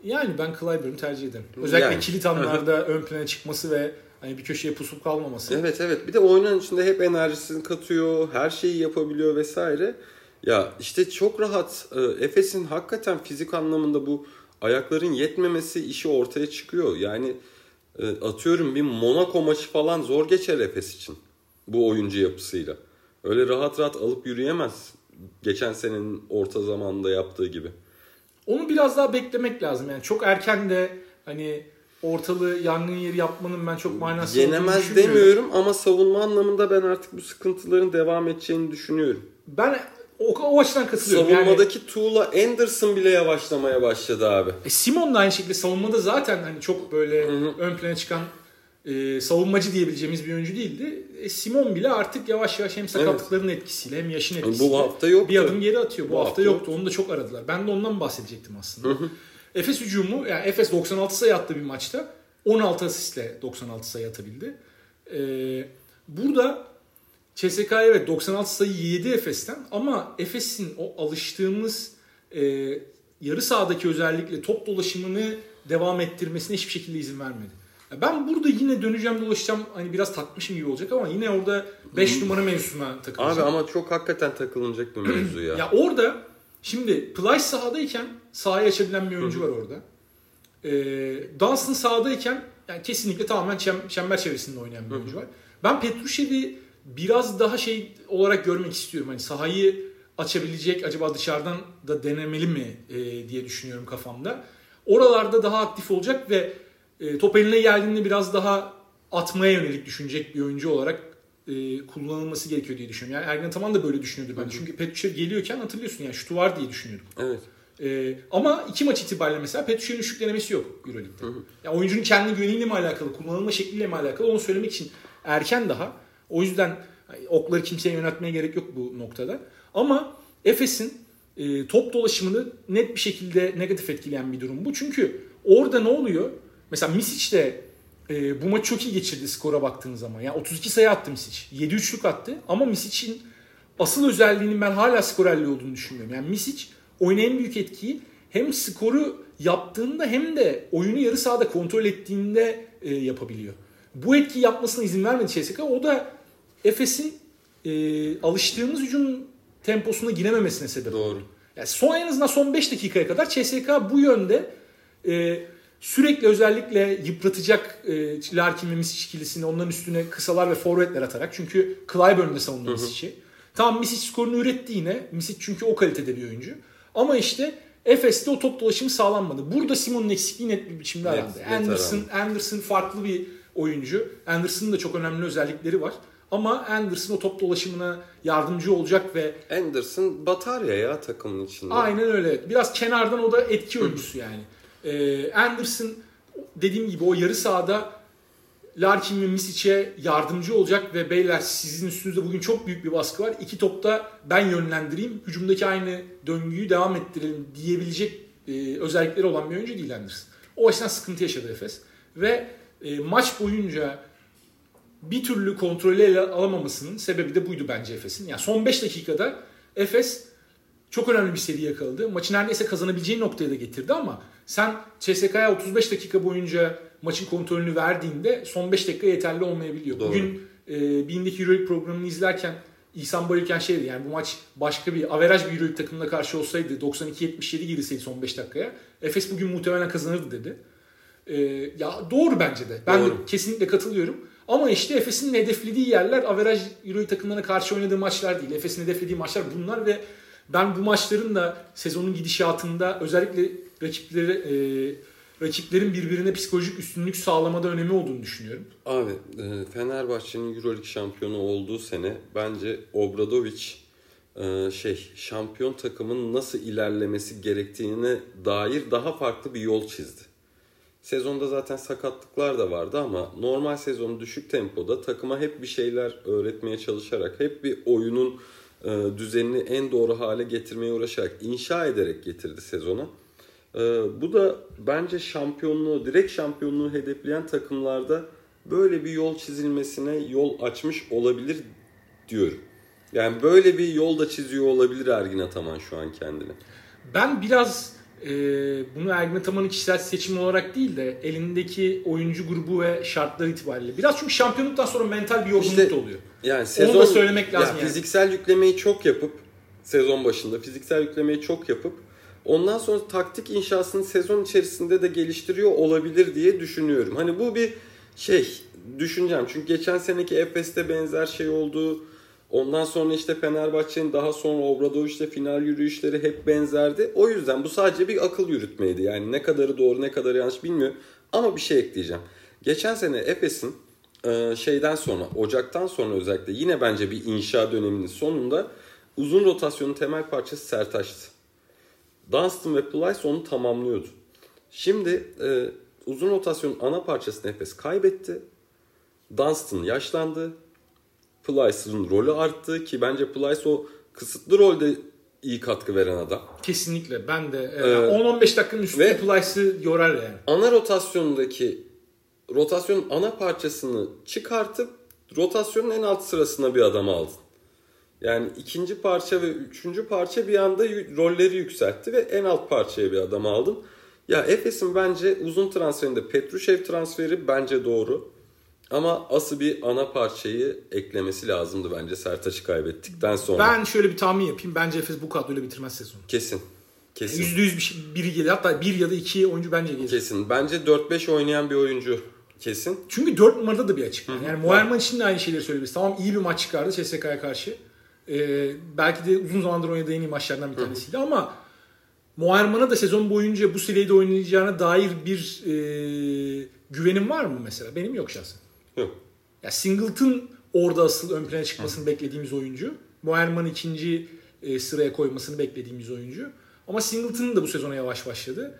Yani ben Clyburn'u tercih ederim. Özellikle Yani. kilit anlarda ön plana çıkması ve hani bir köşeye pusup kalmaması. Evet evet bir de oyunun içinde hep enerjisini katıyor, her şeyi yapabiliyor vesaire. Ya işte çok rahat e, Efes'in hakikaten fizik anlamında bu ayakların yetmemesi işi ortaya çıkıyor. Yani atıyorum bir Monaco maçı falan zor geçer Efes için bu oyuncu yapısıyla. Öyle rahat rahat alıp yürüyemez geçen senenin orta zamanında yaptığı gibi. Onu biraz daha beklemek lazım. Yani çok erken de hani ortalığı yangın yeri yapmanın ben çok manası olduğunu Yenemez demiyorum ama savunma anlamında ben artık bu sıkıntıların devam edeceğini düşünüyorum. Ben o, o açıdan katılıyorum. Yani, Savunmadaki Tuğla Anderson bile yavaşlamaya başladı abi. e, Simon da aynı şekilde savunmada zaten hani çok böyle ön plana çıkan e, savunmacı diyebileceğimiz bir oyuncu değildi. E, Simon bile artık yavaş yavaş hem sakatlıkların etkisiyle hem yaşın etkisiyle Bu hafta yoktu. bir adım geri atıyor. Bu, Bu hafta, hafta yoktu. yoktu. Onu da çok aradılar. Ben de ondan bahsedecektim aslında. Efes hücumu yani Efes 96 sayı attı bir maçta. 16 asistle 96 sayı atabildi. Ee, burada CSK evet 96 sayı yedi Efes'ten ama Efes'in o alıştığımız e, yarı sahadaki özellikle top dolaşımını devam ettirmesine hiçbir şekilde izin vermedi. Ben burada yine döneceğim dolaşacağım hani biraz takmışım gibi olacak ama yine orada 5 numara mevzusuna takılacağım. Abi ama çok hakikaten takılınacak bir mevzu ya. Ya orada şimdi Plyce sahadayken sahayı açabilen bir oyuncu var orada. Ee, Dunstan sahadayken yani kesinlikle tamamen çem- çember çevresinde oynayan bir oyuncu var. Ben Petrushev'i biraz daha şey olarak görmek istiyorum. Hani sahayı açabilecek acaba dışarıdan da denemeli mi e, diye düşünüyorum kafamda. Oralarda daha aktif olacak ve e, top eline geldiğinde biraz daha atmaya yönelik düşünecek bir oyuncu olarak e, kullanılması gerekiyor diye düşünüyorum. Yani Ergen Ataman da böyle düşünüyordur bence. Çünkü Petrushev geliyorken hatırlıyorsun yani şutu var diye düşünüyorduk. Evet. E, ama iki maç itibariyle mesela Petrushev'in üçlük denemesi yok Euroleague'de. Yani oyuncunun kendi güveniyle mi alakalı, kullanılma şekliyle mi alakalı onu söylemek için erken daha. O yüzden okları kimseye yöneltmeye gerek yok bu noktada. Ama Efes'in e, top dolaşımını net bir şekilde negatif etkileyen bir durum bu. Çünkü orada ne oluyor? Mesela Misic de e, bu maçı çok iyi geçirdi skora baktığınız zaman. Yani 32 sayı attı Misic. 7 üçlük attı ama Misic'in asıl özelliğinin ben hala skorerli olduğunu düşünmüyorum. Yani Misic oyuna en büyük etkiyi hem skoru yaptığında hem de oyunu yarı sahada kontrol ettiğinde e, yapabiliyor. Bu etkiyi yapmasına izin vermedi CSKA. O da Efes'in e, alıştığımız hücum temposuna girememesine sebep. Doğru. Yani son en azından son 5 dakikaya kadar CSK bu yönde e, sürekli özellikle yıpratacak e, Larkin ve Misic ikilisini onların üstüne kısalar ve forvetler atarak. Çünkü Clyburn de savundu Misic'i. Tamam Misic skorunu üretti yine. Misic çünkü o kalitede bir oyuncu. Ama işte Efes'te o top dolaşımı sağlanmadı. Burada Simon'un eksikliği net bir biçimde arandı. Anderson, Anderson farklı bir oyuncu. Anderson'ın da çok önemli özellikleri var. Ama Anderson o top dolaşımına yardımcı olacak ve Anderson batarya ya takımın içinde. Aynen öyle. Biraz kenardan o da etki oyuncusu yani. Ee, Anderson dediğim gibi o yarı sahada Larkin ve Misic'e yardımcı olacak ve beyler sizin üstünüzde bugün çok büyük bir baskı var. İki topta ben yönlendireyim. Hücumdaki aynı döngüyü devam ettirelim diyebilecek e, özellikleri olan bir oyuncu değil Anderson. O açıdan sıkıntı yaşadı Efes. Ve e, maç boyunca bir türlü kontrolü ele alamamasının sebebi de buydu bence Efes'in. Yani son 5 dakikada Efes çok önemli bir seri yakaladı. Maçı neredeyse kazanabileceği noktaya da getirdi ama sen CSK'ya 35 dakika boyunca maçın kontrolünü verdiğinde son 5 dakika yeterli olmayabiliyor. Doğru. Bugün e, Bindeki Euroleague programını izlerken İhsan Bayırken şeydi yani bu maç başka bir averaj bir Euroleague takımına karşı olsaydı 92-77 girseydi son 5 dakikaya Efes bugün muhtemelen kazanırdı dedi. E, ya doğru bence de. Ben doğru. de kesinlikle katılıyorum. Ama işte Efes'in hedeflediği yerler averaj Euroleague takımlarına karşı oynadığı maçlar değil. Efes'in hedeflediği maçlar bunlar ve ben bu maçların da sezonun gidişatında özellikle rakipleri e, rakiplerin birbirine psikolojik üstünlük sağlamada önemi olduğunu düşünüyorum. Abi e, Fenerbahçe'nin Euroleague şampiyonu olduğu sene bence Obradovic e, şey şampiyon takımın nasıl ilerlemesi gerektiğine dair daha farklı bir yol çizdi. Sezonda zaten sakatlıklar da vardı ama normal sezon düşük tempoda takıma hep bir şeyler öğretmeye çalışarak, hep bir oyunun e, düzenini en doğru hale getirmeye uğraşarak, inşa ederek getirdi sezona. E, bu da bence şampiyonluğu, direkt şampiyonluğu hedefleyen takımlarda böyle bir yol çizilmesine yol açmış olabilir diyorum. Yani böyle bir yol da çiziyor olabilir Ergin Ataman şu an kendini. Ben biraz e, bunu Ergin Ataman'ın kişisel seçimi olarak değil de elindeki oyuncu grubu ve şartlar itibariyle. Biraz çünkü şampiyonluktan sonra mental bir yorgunluk işte, da oluyor. Yani sezon, Onu da söylemek lazım yani. Fiziksel yüklemeyi çok yapıp sezon başında fiziksel yüklemeyi çok yapıp ondan sonra taktik inşasını sezon içerisinde de geliştiriyor olabilir diye düşünüyorum. Hani bu bir şey düşüneceğim. Çünkü geçen seneki Efes'te benzer şey oldu. Ondan sonra işte Fenerbahçe'nin daha sonra Obradoviç'te final yürüyüşleri hep benzerdi. O yüzden bu sadece bir akıl yürütmeydi. Yani ne kadarı doğru ne kadarı yanlış bilmiyorum. Ama bir şey ekleyeceğim. Geçen sene Efes'in e, şeyden sonra, Ocak'tan sonra özellikle yine bence bir inşa döneminin sonunda uzun rotasyonun temel parçası Sertaç'tı. Dunstan ve Plyce onu tamamlıyordu. Şimdi e, uzun rotasyonun ana parçasını Efes kaybetti. Dunstan yaşlandı. Plyce'ın rolü arttı ki bence Plyce o kısıtlı rolde iyi katkı veren adam. Kesinlikle. Ben de e, ee, 10-15 dakikanın üstünde Plyce'ı yorar yani. Ana rotasyondaki rotasyonun ana parçasını çıkartıp rotasyonun en alt sırasına bir adam aldın. Yani ikinci parça ve üçüncü parça bir anda rolleri yükseltti ve en alt parçaya bir adam aldın. Ya Efes'in bence uzun transferinde Petrushev transferi bence doğru. Ama asıl bir ana parçayı eklemesi lazımdı bence Sertaç'ı kaybettikten sonra. Ben şöyle bir tahmin yapayım. Bence Efes bu kadroyla bitirmez sezonu. Kesin. Kesin. %100 bir şey, biri gelir. Hatta bir ya da iki oyuncu bence gelir. Kesin. Bence 4-5 oynayan bir oyuncu kesin. Çünkü 4 numarada da bir açık. Hı-hı. Yani Moerman için de aynı şeyleri söyleyebiliriz. Tamam iyi bir maç çıkardı CSK'ya karşı. Ee, belki de uzun zamandır oynadığı en iyi maçlardan bir tanesiydi Hı-hı. ama Moerman'a da sezon boyunca bu seviyede oynayacağına dair bir e, güvenim var mı mesela? Benim yok şahsen. Yok. Ya Singleton orada asıl ön plana çıkmasını Hı. beklediğimiz oyuncu. Moerman ikinci e, sıraya koymasını beklediğimiz oyuncu. Ama Singleton da bu sezona yavaş başladı.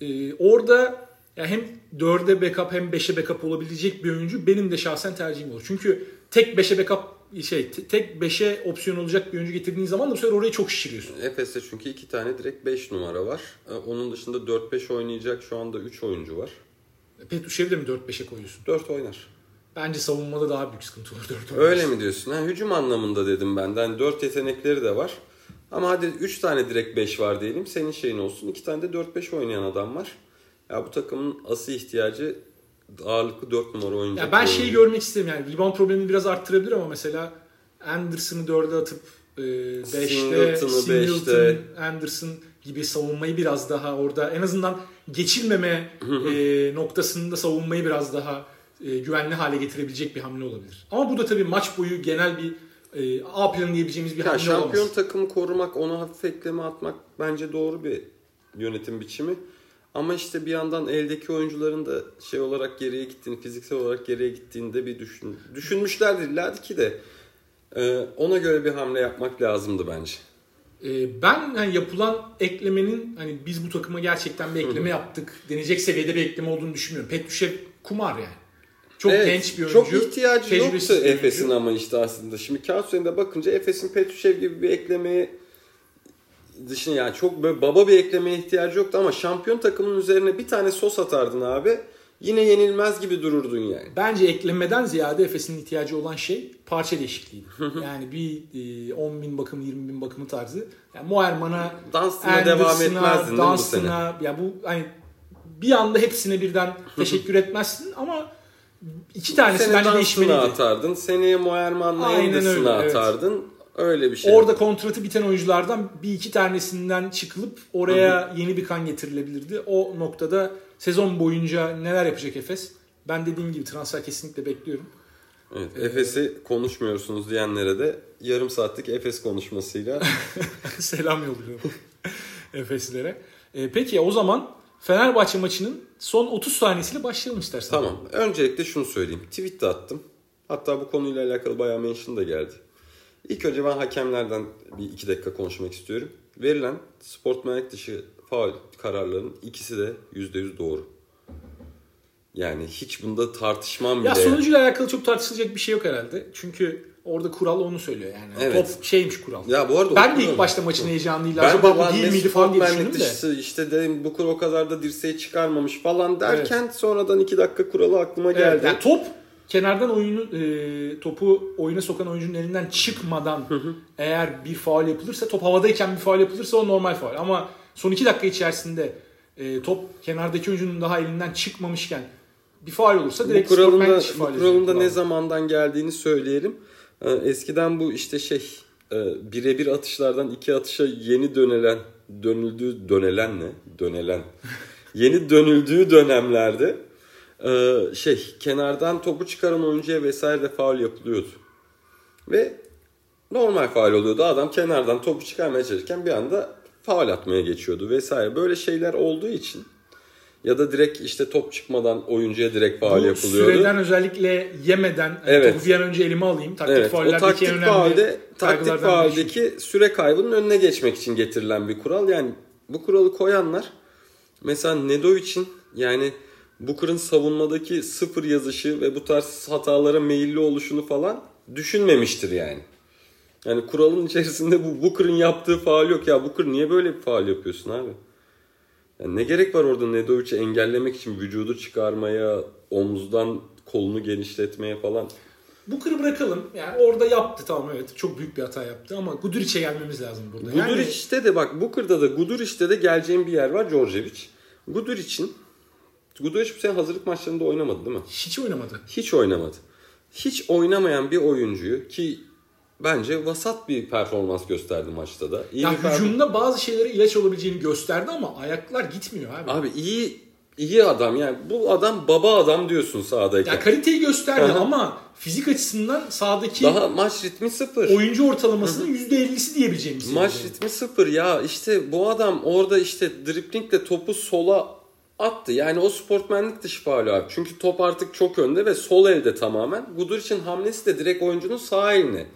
E, orada ya hem 4'e backup hem 5'e backup olabilecek bir oyuncu benim de şahsen tercihim olur. Çünkü tek 5'e backup şey tek 5'e opsiyon olacak bir oyuncu getirdiğin zaman da bu sefer orayı çok şişiriyorsun. Efes'te çünkü iki tane direkt 5 numara var. E, onun dışında 4-5 oynayacak şu anda 3 oyuncu var. Petrusev'i de mi 4-5'e koyuyorsun? 4 oynar. Bence savunmada daha büyük sıkıntı olur 4 Öyle mi diyorsun? Ha, hücum anlamında dedim ben. Yani 4 yetenekleri de var. Ama hadi 3 tane direkt 5 var diyelim. Senin şeyin olsun. 2 tane de 4-5 oynayan adam var. Ya bu takımın asıl ihtiyacı ağırlıklı 4 numara oyuncu. Ya ben şeyi görmek istemiyorum. Yani rebound problemini biraz arttırabilir ama mesela Anderson'ı 4'e atıp 5'te Singleton'ı Singleton, Anderson gibi savunmayı biraz daha orada en azından geçilmeme e, noktasında savunmayı biraz daha e, güvenli hale getirebilecek bir hamle olabilir. Ama bu da tabii maç boyu genel bir e, A planı diyebileceğimiz bir ya hamle şampiyon olamaz. Şampiyon takımı korumak, ona hafif ekleme atmak bence doğru bir yönetim biçimi. Ama işte bir yandan eldeki oyuncuların da şey olarak geriye gittiğini, fiziksel olarak geriye gittiğinde bir düşün, düşünmüşlerdir ki de e, ona göre bir hamle yapmak lazımdı bence. Ee, ben hani yapılan eklemenin hani biz bu takıma gerçekten bir ekleme yaptık denecek seviyede bir ekleme olduğunu düşünmüyorum. Petrushev kumar yani. Çok Evet, genç bir oyuncu. Çok ihtiyacı yoktu. Efes'in ama işte aslında. Şimdi kağıt üzerinde bakınca Efes'in Petrushev gibi bir eklemeye dışında yani çok böyle baba bir eklemeye ihtiyacı yoktu ama şampiyon takımın üzerine bir tane sos atardın abi. Yine yenilmez gibi dururdun yani. Bence eklenmeden ziyade Efes'in ihtiyacı olan şey parça değişikliğiydi. yani bir e, 10 bin bakım 20 bin bakımı tarzı. Yani Moerman'a, Dunstan'a devam etmezdin mi bu Dunstan'a ya bu hani bir anda hepsine birden teşekkür etmezsin ama iki tanesi bence değişmeliydi. atardın. Seneye Moerman'la Anderson'a öyle, evet. atardın. Öyle bir şey. Orada kontratı biten oyunculardan bir iki tanesinden çıkılıp oraya yeni bir kan getirilebilirdi. O noktada sezon boyunca neler yapacak Efes? Ben dediğim gibi transfer kesinlikle bekliyorum. Evet, Efes'i konuşmuyorsunuz diyenlere de yarım saatlik Efes konuşmasıyla Selam yolluyorum Efeslilere. Ee, peki o zaman Fenerbahçe maçının son 30 saniyesiyle başlayalım istersen. Tamam. Öncelikle şunu söyleyeyim. Tweet de attım. Hatta bu konuyla alakalı bayağı mention da geldi. İlk önce ben hakemlerden bir iki dakika konuşmak istiyorum. Verilen sportmenlik dışı faul kararlarının ikisi de %100 doğru. Yani hiç bunda tartışmam bile. Ya sonucuyla alakalı çok tartışılacak bir şey yok herhalde. Çünkü orada kural onu söylüyor yani. Evet. Top şeymiş kural. Ya bu arada ben de ilk başta maçın heyecanıyla Ben acaba de bu değil miydi falan diye düşündüm de. dışı işte dedim bu kural o kadar da dirseği çıkarmamış falan derken sonradan iki dakika kuralı aklıma geldi. Evet, yani top kenardan oyunu e, topu oyuna sokan oyuncunun elinden çıkmadan eğer bir faul yapılırsa top havadayken bir faul yapılırsa o normal faul. Ama son iki dakika içerisinde e, top kenardaki oyuncunun daha elinden çıkmamışken bir faul olursa bu direkt kuralın sportman da, dışı bu faul kuralın da yazıyor ne zamandan geldiğini söyleyelim. Ee, Eskiden bu işte şey e, birebir atışlardan iki atışa yeni dönelen dönüldüğü dönelen ne? Dönelen. yeni dönüldüğü dönemlerde e, şey kenardan topu çıkaran oyuncuya vesaire de faul yapılıyordu. Ve normal faul oluyordu. Adam kenardan topu çıkarmaya çalışırken bir anda faul atmaya geçiyordu vesaire. Böyle şeyler olduğu için ya da direkt işte top çıkmadan oyuncuya direkt faul Bu yapılıyordu. süreden özellikle yemeden Evet. topu bir an önce elime alayım. Taktik Evet, o taktik en önemli faulde taktik fauldeki süre kaybının önüne geçmek için getirilen bir kural. Yani bu kuralı koyanlar mesela Nedovic'in yani Booker'ın savunmadaki sıfır yazışı ve bu tarz hatalara meyilli oluşunu falan düşünmemiştir yani. Yani kuralın içerisinde bu Booker'ın yaptığı faul yok. Ya Booker niye böyle bir faul yapıyorsun abi? Yani ne gerek var orada Nedovic'i engellemek için vücudu çıkarmaya, omuzdan kolunu genişletmeye falan. Booker'ı bırakalım. Yani orada yaptı tamam evet. Çok büyük bir hata yaptı ama Guduric'e gelmemiz lazım burada. Yani Guduric'te de bak Booker'da da Guduric'te de geleceğim bir yer var Djordjevic. Guduric'in Guduric bu sene hazırlık maçlarında oynamadı değil mi? hiç oynamadı. Hiç oynamadı. Hiç oynamayan bir oyuncuyu ki bence vasat bir performans gösterdi maçta da. İyi Ya bir performans- hücumda bazı şeylere ilaç olabileceğini gösterdi ama ayaklar gitmiyor abi. Abi iyi iyi adam yani bu adam baba adam diyorsun sahadayken. Ya kaliteyi gösterdi ama fizik açısından sahadaki Daha maç ritmi sıfır. oyuncu ortalamasının %50'si diyebileceğimiz. Maç seviyede. ritmi sıfır ya işte bu adam orada işte driplingle topu sola attı. Yani o sportmenlik dışı faul abi. Çünkü top artık çok önde ve sol elde tamamen. Guduric'in hamlesi de direkt oyuncunun sağ eline.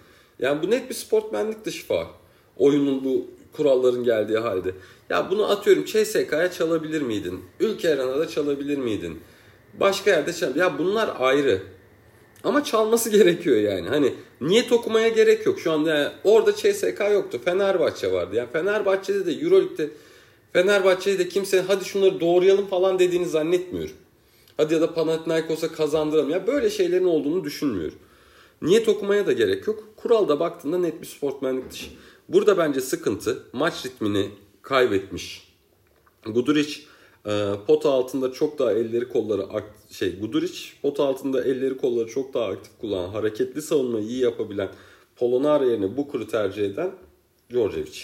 Yani bu net bir sportmenlik dışı faul. Oyunun bu kuralların geldiği halde. Ya bunu atıyorum CSK'ya çalabilir miydin? Ülke Arena'da çalabilir miydin? Başka yerde çal. Ya bunlar ayrı. Ama çalması gerekiyor yani. Hani niyet okumaya gerek yok. Şu anda yani orada CSK yoktu. Fenerbahçe vardı. Yani Fenerbahçe'de de Euroleague'de Fenerbahçe'de de kimse hadi şunları doğrayalım falan dediğini zannetmiyorum. Hadi ya da Panathinaikos'a kazandıralım. Ya böyle şeylerin olduğunu düşünmüyorum. Niyet okumaya da gerek yok. Kuralda baktığında net bir sportmenlik dışı. Burada bence sıkıntı maç ritmini kaybetmiş. Guduric e, pot altında çok daha elleri kolları akt- şey Guduric pot altında elleri kolları çok daha aktif kullanan, hareketli savunmayı iyi yapabilen Polonara yerine Booker'ı tercih eden Djordjevic.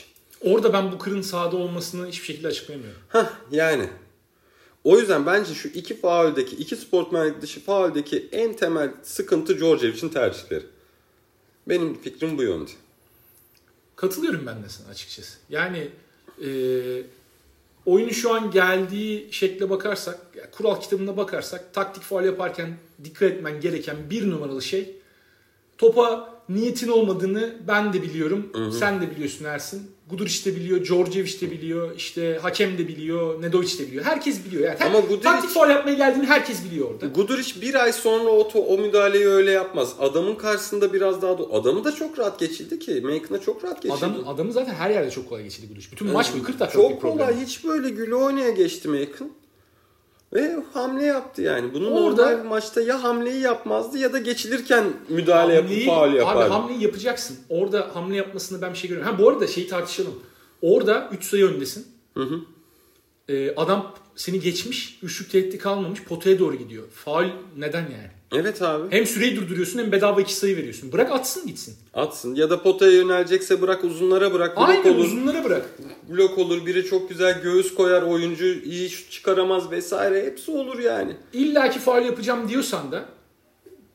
Orada ben Booker'ın sahada olmasını hiçbir şekilde açıklayamıyorum. Hah yani. O yüzden bence şu iki fauldeki, iki sportmenlik dışı fauldeki en temel sıkıntı Djordjevic'in tercihleri. Benim fikrim bu yönde. Katılıyorum ben de sana açıkçası. Yani e, oyunun şu an geldiği şekle bakarsak, kural kitabına bakarsak taktik faul yaparken dikkat etmen gereken bir numaralı şey topa niyetin olmadığını ben de biliyorum. Sen de biliyorsun Ersin. Guduric de biliyor, Djordjevic de biliyor, işte hakem de biliyor, Nedovic de biliyor. Herkes biliyor. Yani Ama Ama Guduric- taktik faul yapmaya geldiğini herkes biliyor orada. Guduric bir ay sonra o, to- o müdahaleyi öyle yapmaz. Adamın karşısında biraz daha... do- Adamı da çok rahat geçildi ki. Macon'a çok rahat geçildi. Adam, adamı zaten her yerde çok kolay geçirdi Guduric. Bütün maç boyu 40 dakikalık bir Çok kolay. Hiç böyle güle oynaya geçti Macon. Ve hamle yaptı yani. Bunu Orada- normal maçta ya hamleyi yapmazdı ya da geçilirken müdahale yapıp Hamleyi- faul yapardı. Abi hamleyi yapacaksın. Orada hamle yapmasını ben bir şey görüyorum. Ha bu arada şeyi tartışalım. Orada 3 sayı öndesin. Ee, adam seni geçmiş, üçlük tehdidi kalmamış, potaya doğru gidiyor. Faul neden yani? Evet abi. Hem süreyi durduruyorsun hem bedava 2 sayı veriyorsun. Bırak atsın gitsin. Atsın. Ya da potaya yönelecekse bırak uzunlara bırak. Blok Aynen olur. uzunlara bırak. Blok olur. Biri çok güzel göğüs koyar. Oyuncu iyi şut çıkaramaz vesaire. Hepsi olur yani. İlla ki faul yapacağım diyorsan da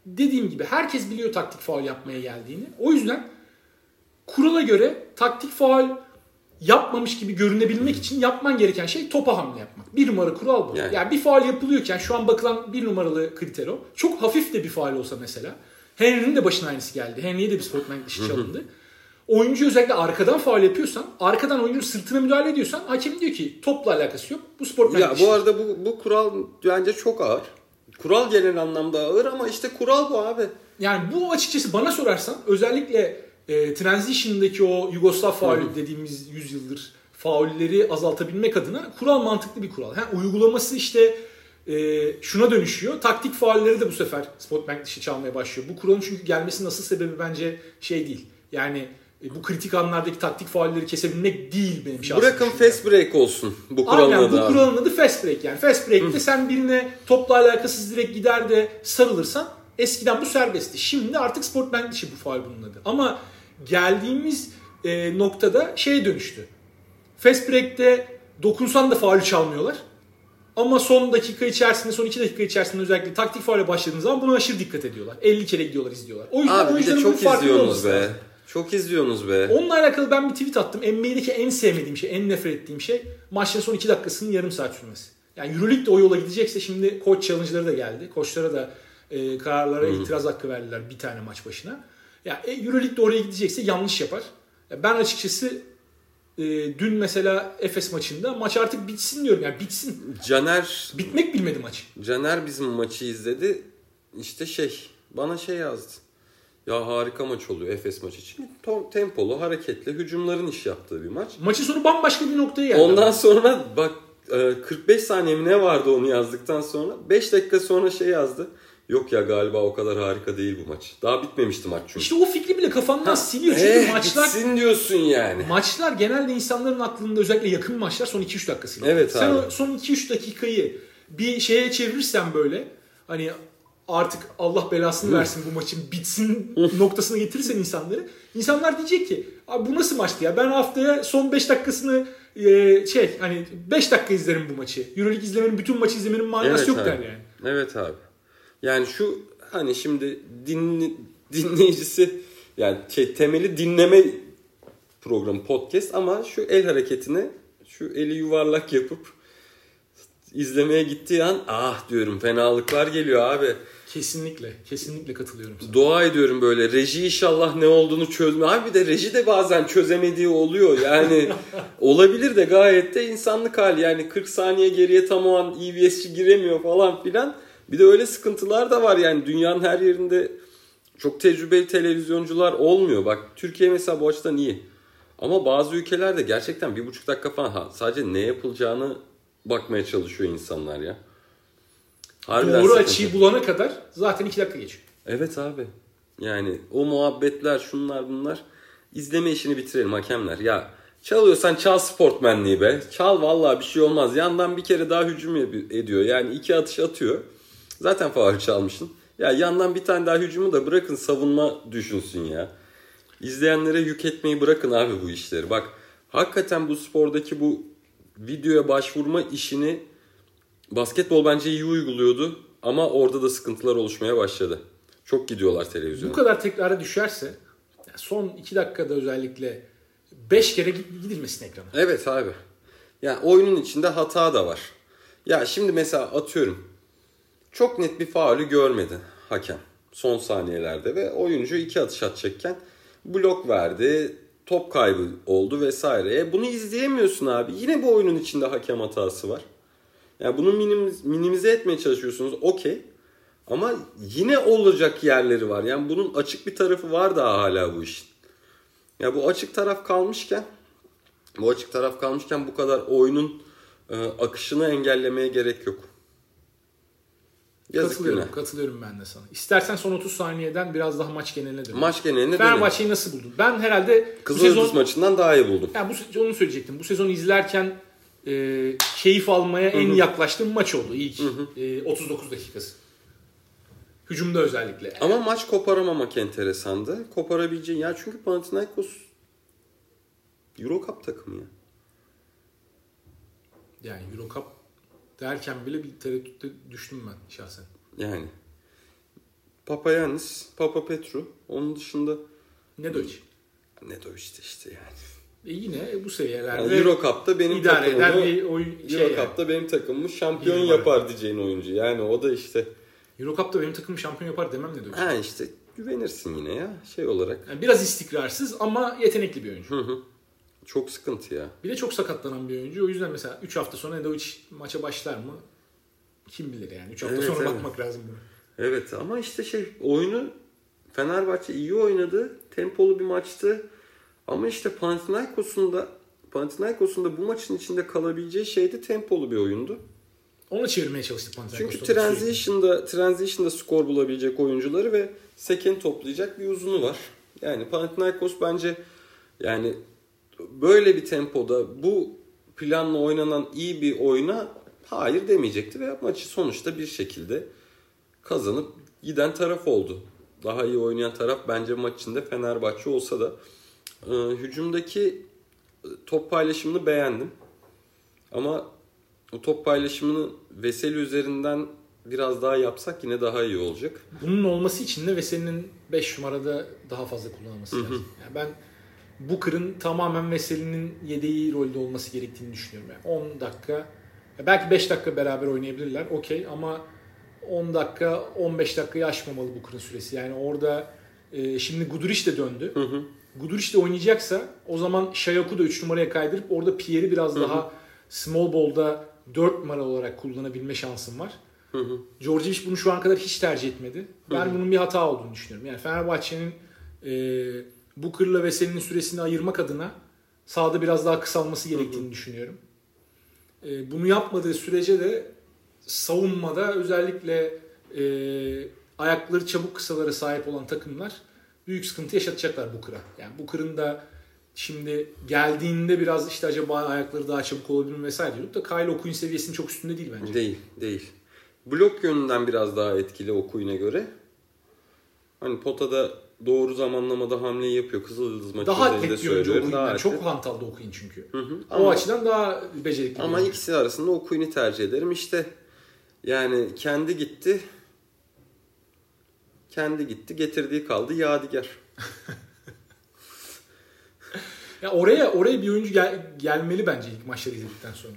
dediğim gibi herkes biliyor taktik faul yapmaya geldiğini. O yüzden kurala göre taktik faul yapmamış gibi görünebilmek için yapman gereken şey topa hamle yapmak. Bir numara kural bu. Yani. Yani, bir faul yapılıyorken şu an bakılan bir numaralı kriter o. Çok hafif de bir faul olsa mesela. Henry'nin de başına aynısı geldi. Henry'e de bir sportman dışı çalındı. Oyuncu özellikle arkadan faul yapıyorsan, arkadan oyuncunun sırtına müdahale ediyorsan hakem diyor ki topla alakası yok. Bu sportman Ya bu arada bu, bu kural bence çok ağır. Kural genel anlamda ağır ama işte kural bu abi. Yani bu açıkçası bana sorarsan özellikle e, transition'daki o Yugoslav faulü dediğimiz 100 yıldır faulleri azaltabilmek adına kural mantıklı bir kural. Ha, uygulaması işte e, şuna dönüşüyor. Taktik faulleri de bu sefer Spotbank dışı çalmaya başlıyor. Bu kuralın çünkü gelmesinin asıl sebebi bence şey değil. Yani e, bu kritik anlardaki taktik faulleri kesebilmek değil benim şahsım. Bırakın fast break olsun bu kuralın Aynen adı bu kuralın adı fast break yani. Fast break'te sen birine topla alakasız direkt gider de sarılırsan eskiden bu serbestti. Şimdi artık sportman dışı bu faul bunun adı. Ama geldiğimiz e, noktada şeye dönüştü. Fast break'te dokunsan da faul çalmıyorlar. Ama son dakika içerisinde, son 2 dakika içerisinde özellikle taktik faule başladığınız zaman buna aşırı dikkat ediyorlar. 50 kere gidiyorlar, izliyorlar. O yüzden Abi de oyuncuların çok izliyorsunuz be. lazım. Çok izliyorsunuz be. Onunla alakalı ben bir tweet attım. NBA'deki en sevmediğim şey, en nefret ettiğim şey maçların son 2 dakikasının yarım saat sürmesi. Yani Euroleague de o yola gidecekse şimdi koç challenge'ları da geldi. Koçlara da e, kararlara itiraz hakkı verdiler bir tane maç başına. Ya e, Euroleague de oraya gidecekse yanlış yapar. Ya ben açıkçası e, dün mesela Efes maçında maç artık bitsin diyorum. Yani bitsin. Caner Bitmek bilmedi maç. Caner bizim maçı izledi. İşte şey bana şey yazdı. Ya harika maç oluyor Efes maçı için. To- Tempolu, hareketli, hücumların iş yaptığı bir maç. Maçın sonu bambaşka bir noktaya geldi. Ondan sonra bak e, 45 saniye mi ne vardı onu yazdıktan sonra 5 dakika sonra şey yazdı. Yok ya galiba o kadar harika değil bu maç. Daha bitmemişti maç çünkü. İşte o fikri bile kafandan siliyor. Çünkü Eh, maçlar bitsin diyorsun yani. Maçlar genelde insanların aklında özellikle yakın maçlar son 2-3 dakikası. Evet Sen abi. o son 2-3 dakikayı bir şeye çevirirsen böyle hani artık Allah belasını versin bu maçın bitsin noktasına getirirsen insanları. insanlar diyecek ki abi bu nasıl maçtı ya ben haftaya son 5 dakikasını e, şey hani 5 dakika izlerim bu maçı. Euroleague izlemenin bütün maçı izlemenin manası yok abi. der yani. Evet abi. Yani şu hani şimdi dinli, dinleyicisi yani şey, temeli dinleme programı podcast ama şu el hareketine şu eli yuvarlak yapıp izlemeye gittiği an ah diyorum fenalıklar geliyor abi. Kesinlikle, kesinlikle katılıyorum sana. Dua ediyorum böyle reji inşallah ne olduğunu çözme. Abi bir de reji de bazen çözemediği oluyor. Yani olabilir de gayet de insanlık hali. Yani 40 saniye geriye tam o an EVS'ci giremiyor falan filan. Bir de öyle sıkıntılar da var yani dünyanın her yerinde çok tecrübeli televizyoncular olmuyor. Bak Türkiye mesela bu açıdan iyi. Ama bazı ülkelerde gerçekten bir buçuk dakika falan ha, sadece ne yapılacağını bakmaya çalışıyor insanlar ya. Harbiden Doğru açıyı bulana kadar zaten 2 dakika geçiyor. Evet abi. Yani o muhabbetler şunlar bunlar. İzleme işini bitirelim hakemler. Ya çalıyorsan çal sportmenliği be. Çal vallahi bir şey olmaz. Yandan bir kere daha hücum ed- ediyor. Yani iki atış atıyor. Zaten faul çalmışsın. Ya yandan bir tane daha hücumu da bırakın savunma düşünsün ya. İzleyenlere yük etmeyi bırakın abi bu işleri. Bak hakikaten bu spordaki bu videoya başvurma işini basketbol bence iyi uyguluyordu. Ama orada da sıkıntılar oluşmaya başladı. Çok gidiyorlar televizyona. Bu kadar tekrara düşerse son 2 dakikada özellikle 5 kere gid- gidilmesin ekrana. Evet abi. Ya oyunun içinde hata da var. Ya şimdi mesela atıyorum. Çok net bir faulü görmedi hakem. son saniyelerde ve oyuncu iki atış atacakken blok verdi, top kaybı oldu vesaire. E bunu izleyemiyorsun abi. Yine bu oyunun içinde hakem hatası var. Yani bunu minimize, minimize etmeye çalışıyorsunuz. Okey. Ama yine olacak yerleri var. Yani bunun açık bir tarafı var daha hala bu işin. Ya bu açık taraf kalmışken bu açık taraf kalmışken bu kadar oyunun e, akışını engellemeye gerek yok. Yazık katılıyorum, güne. katılıyorum ben de sana. İstersen son 30 saniyeden biraz daha maç geneline dön. Maç geneline Fenerbahçe'yi nasıl buldun? Ben herhalde Kızıldız sezon, maçından daha iyi buldum. Yani bu onu söyleyecektim. Bu sezon izlerken e, keyif almaya Hı-hı. en yaklaştığım maç oldu ilk e, 39 dakikası. Hücumda özellikle. Ama maç koparamamak enteresandı. Koparabileceğin ya çünkü Panathinaikos Euro Cup takımı ya. Yani Euro Cup derken bile bir tereddütte düştüm ben şahsen. Yani Papayanis, Papa Petru. Onun dışında Nedovic. Nedovic de işte yani. E yine bu seviyelerde yani Euro Cup'ta benim idare eden bir oyun şey Euro Cup'ta yani. benim takımımı şampiyon yapar diyeceğin oyuncu. Yani o da işte Euro Cup'ta benim takımım şampiyon yapar demem ne Nedovic. Ha işte güvenirsin yine ya şey olarak. Yani biraz istikrarsız ama yetenekli bir oyuncu. Hı hı. Çok sıkıntı ya. Bir de çok sakatlanan bir oyuncu. O yüzden mesela 3 hafta sonra Nedovic maça başlar mı? Kim bilir yani. 3 hafta evet, sonra evet. bakmak lazım buna. Evet ama işte şey oyunu Fenerbahçe iyi oynadı. Tempolu bir maçtı. Ama işte Panathinaikos'un da Panathinaikos'un da bu maçın içinde kalabileceği şey de tempolu bir oyundu. Onu çevirmeye çalıştık Panathinaikos'ta. Çünkü transition'da, transition'da skor bulabilecek oyuncuları ve seken toplayacak bir uzunu var. Yani Panathinaikos bence yani böyle bir tempoda bu planla oynanan iyi bir oyuna hayır demeyecekti ve maçı sonuçta bir şekilde kazanıp giden taraf oldu. Daha iyi oynayan taraf bence maç içinde Fenerbahçe olsa da e, hücumdaki top paylaşımını beğendim. Ama o top paylaşımını Veseli üzerinden biraz daha yapsak yine daha iyi olacak. Bunun olması için de Veseli'nin 5 numarada daha fazla kullanılması lazım. Yani ben Booker'ın tamamen Veseli'nin yedeği rolde olması gerektiğini düşünüyorum. Yani 10 dakika, belki 5 dakika beraber oynayabilirler okey ama 10 dakika 15 dakikayı aşmamalı Booker'ın süresi. Yani orada e, şimdi Guduric de döndü. Hı hı. Guduric de oynayacaksa o zaman Şayok'u da 3 numaraya kaydırıp orada Pierre'i biraz hı hı. daha small ball'da 4 numara olarak kullanabilme şansım var. Hı hı. Bunu şu an kadar hiç tercih etmedi. Ben hı hı. bunun bir hata olduğunu düşünüyorum. Yani Fenerbahçe'nin e, Booker'la Veseli'nin süresini ayırmak adına sahada biraz daha kısalması gerektiğini hı hı. düşünüyorum. E, bunu yapmadığı sürece de savunmada özellikle e, ayakları çabuk kısalara sahip olan takımlar büyük sıkıntı yaşatacaklar Booker'a. Yani Booker'ın da şimdi geldiğinde biraz işte acaba ayakları daha çabuk olabilir mi vesaire diyorduk da Kyle Okuyun seviyesinin çok üstünde değil bence. Değil, değil. Blok yönünden biraz daha etkili Okuyun'a göre. Hani potada doğru zamanlamada hamleyi yapıyor. Kızıldız maçı daha bir oyuncu Okuyun. Daha çok hantalda Okuyun çünkü. Hı hı. O ama, açıdan daha becerikli. Ama ikisi arasında Okuyun'u tercih ederim. İşte yani kendi gitti. Kendi gitti. Getirdiği kaldı. Yadigar. ya oraya oraya bir oyuncu gel, gelmeli bence ilk maçları izledikten sonra.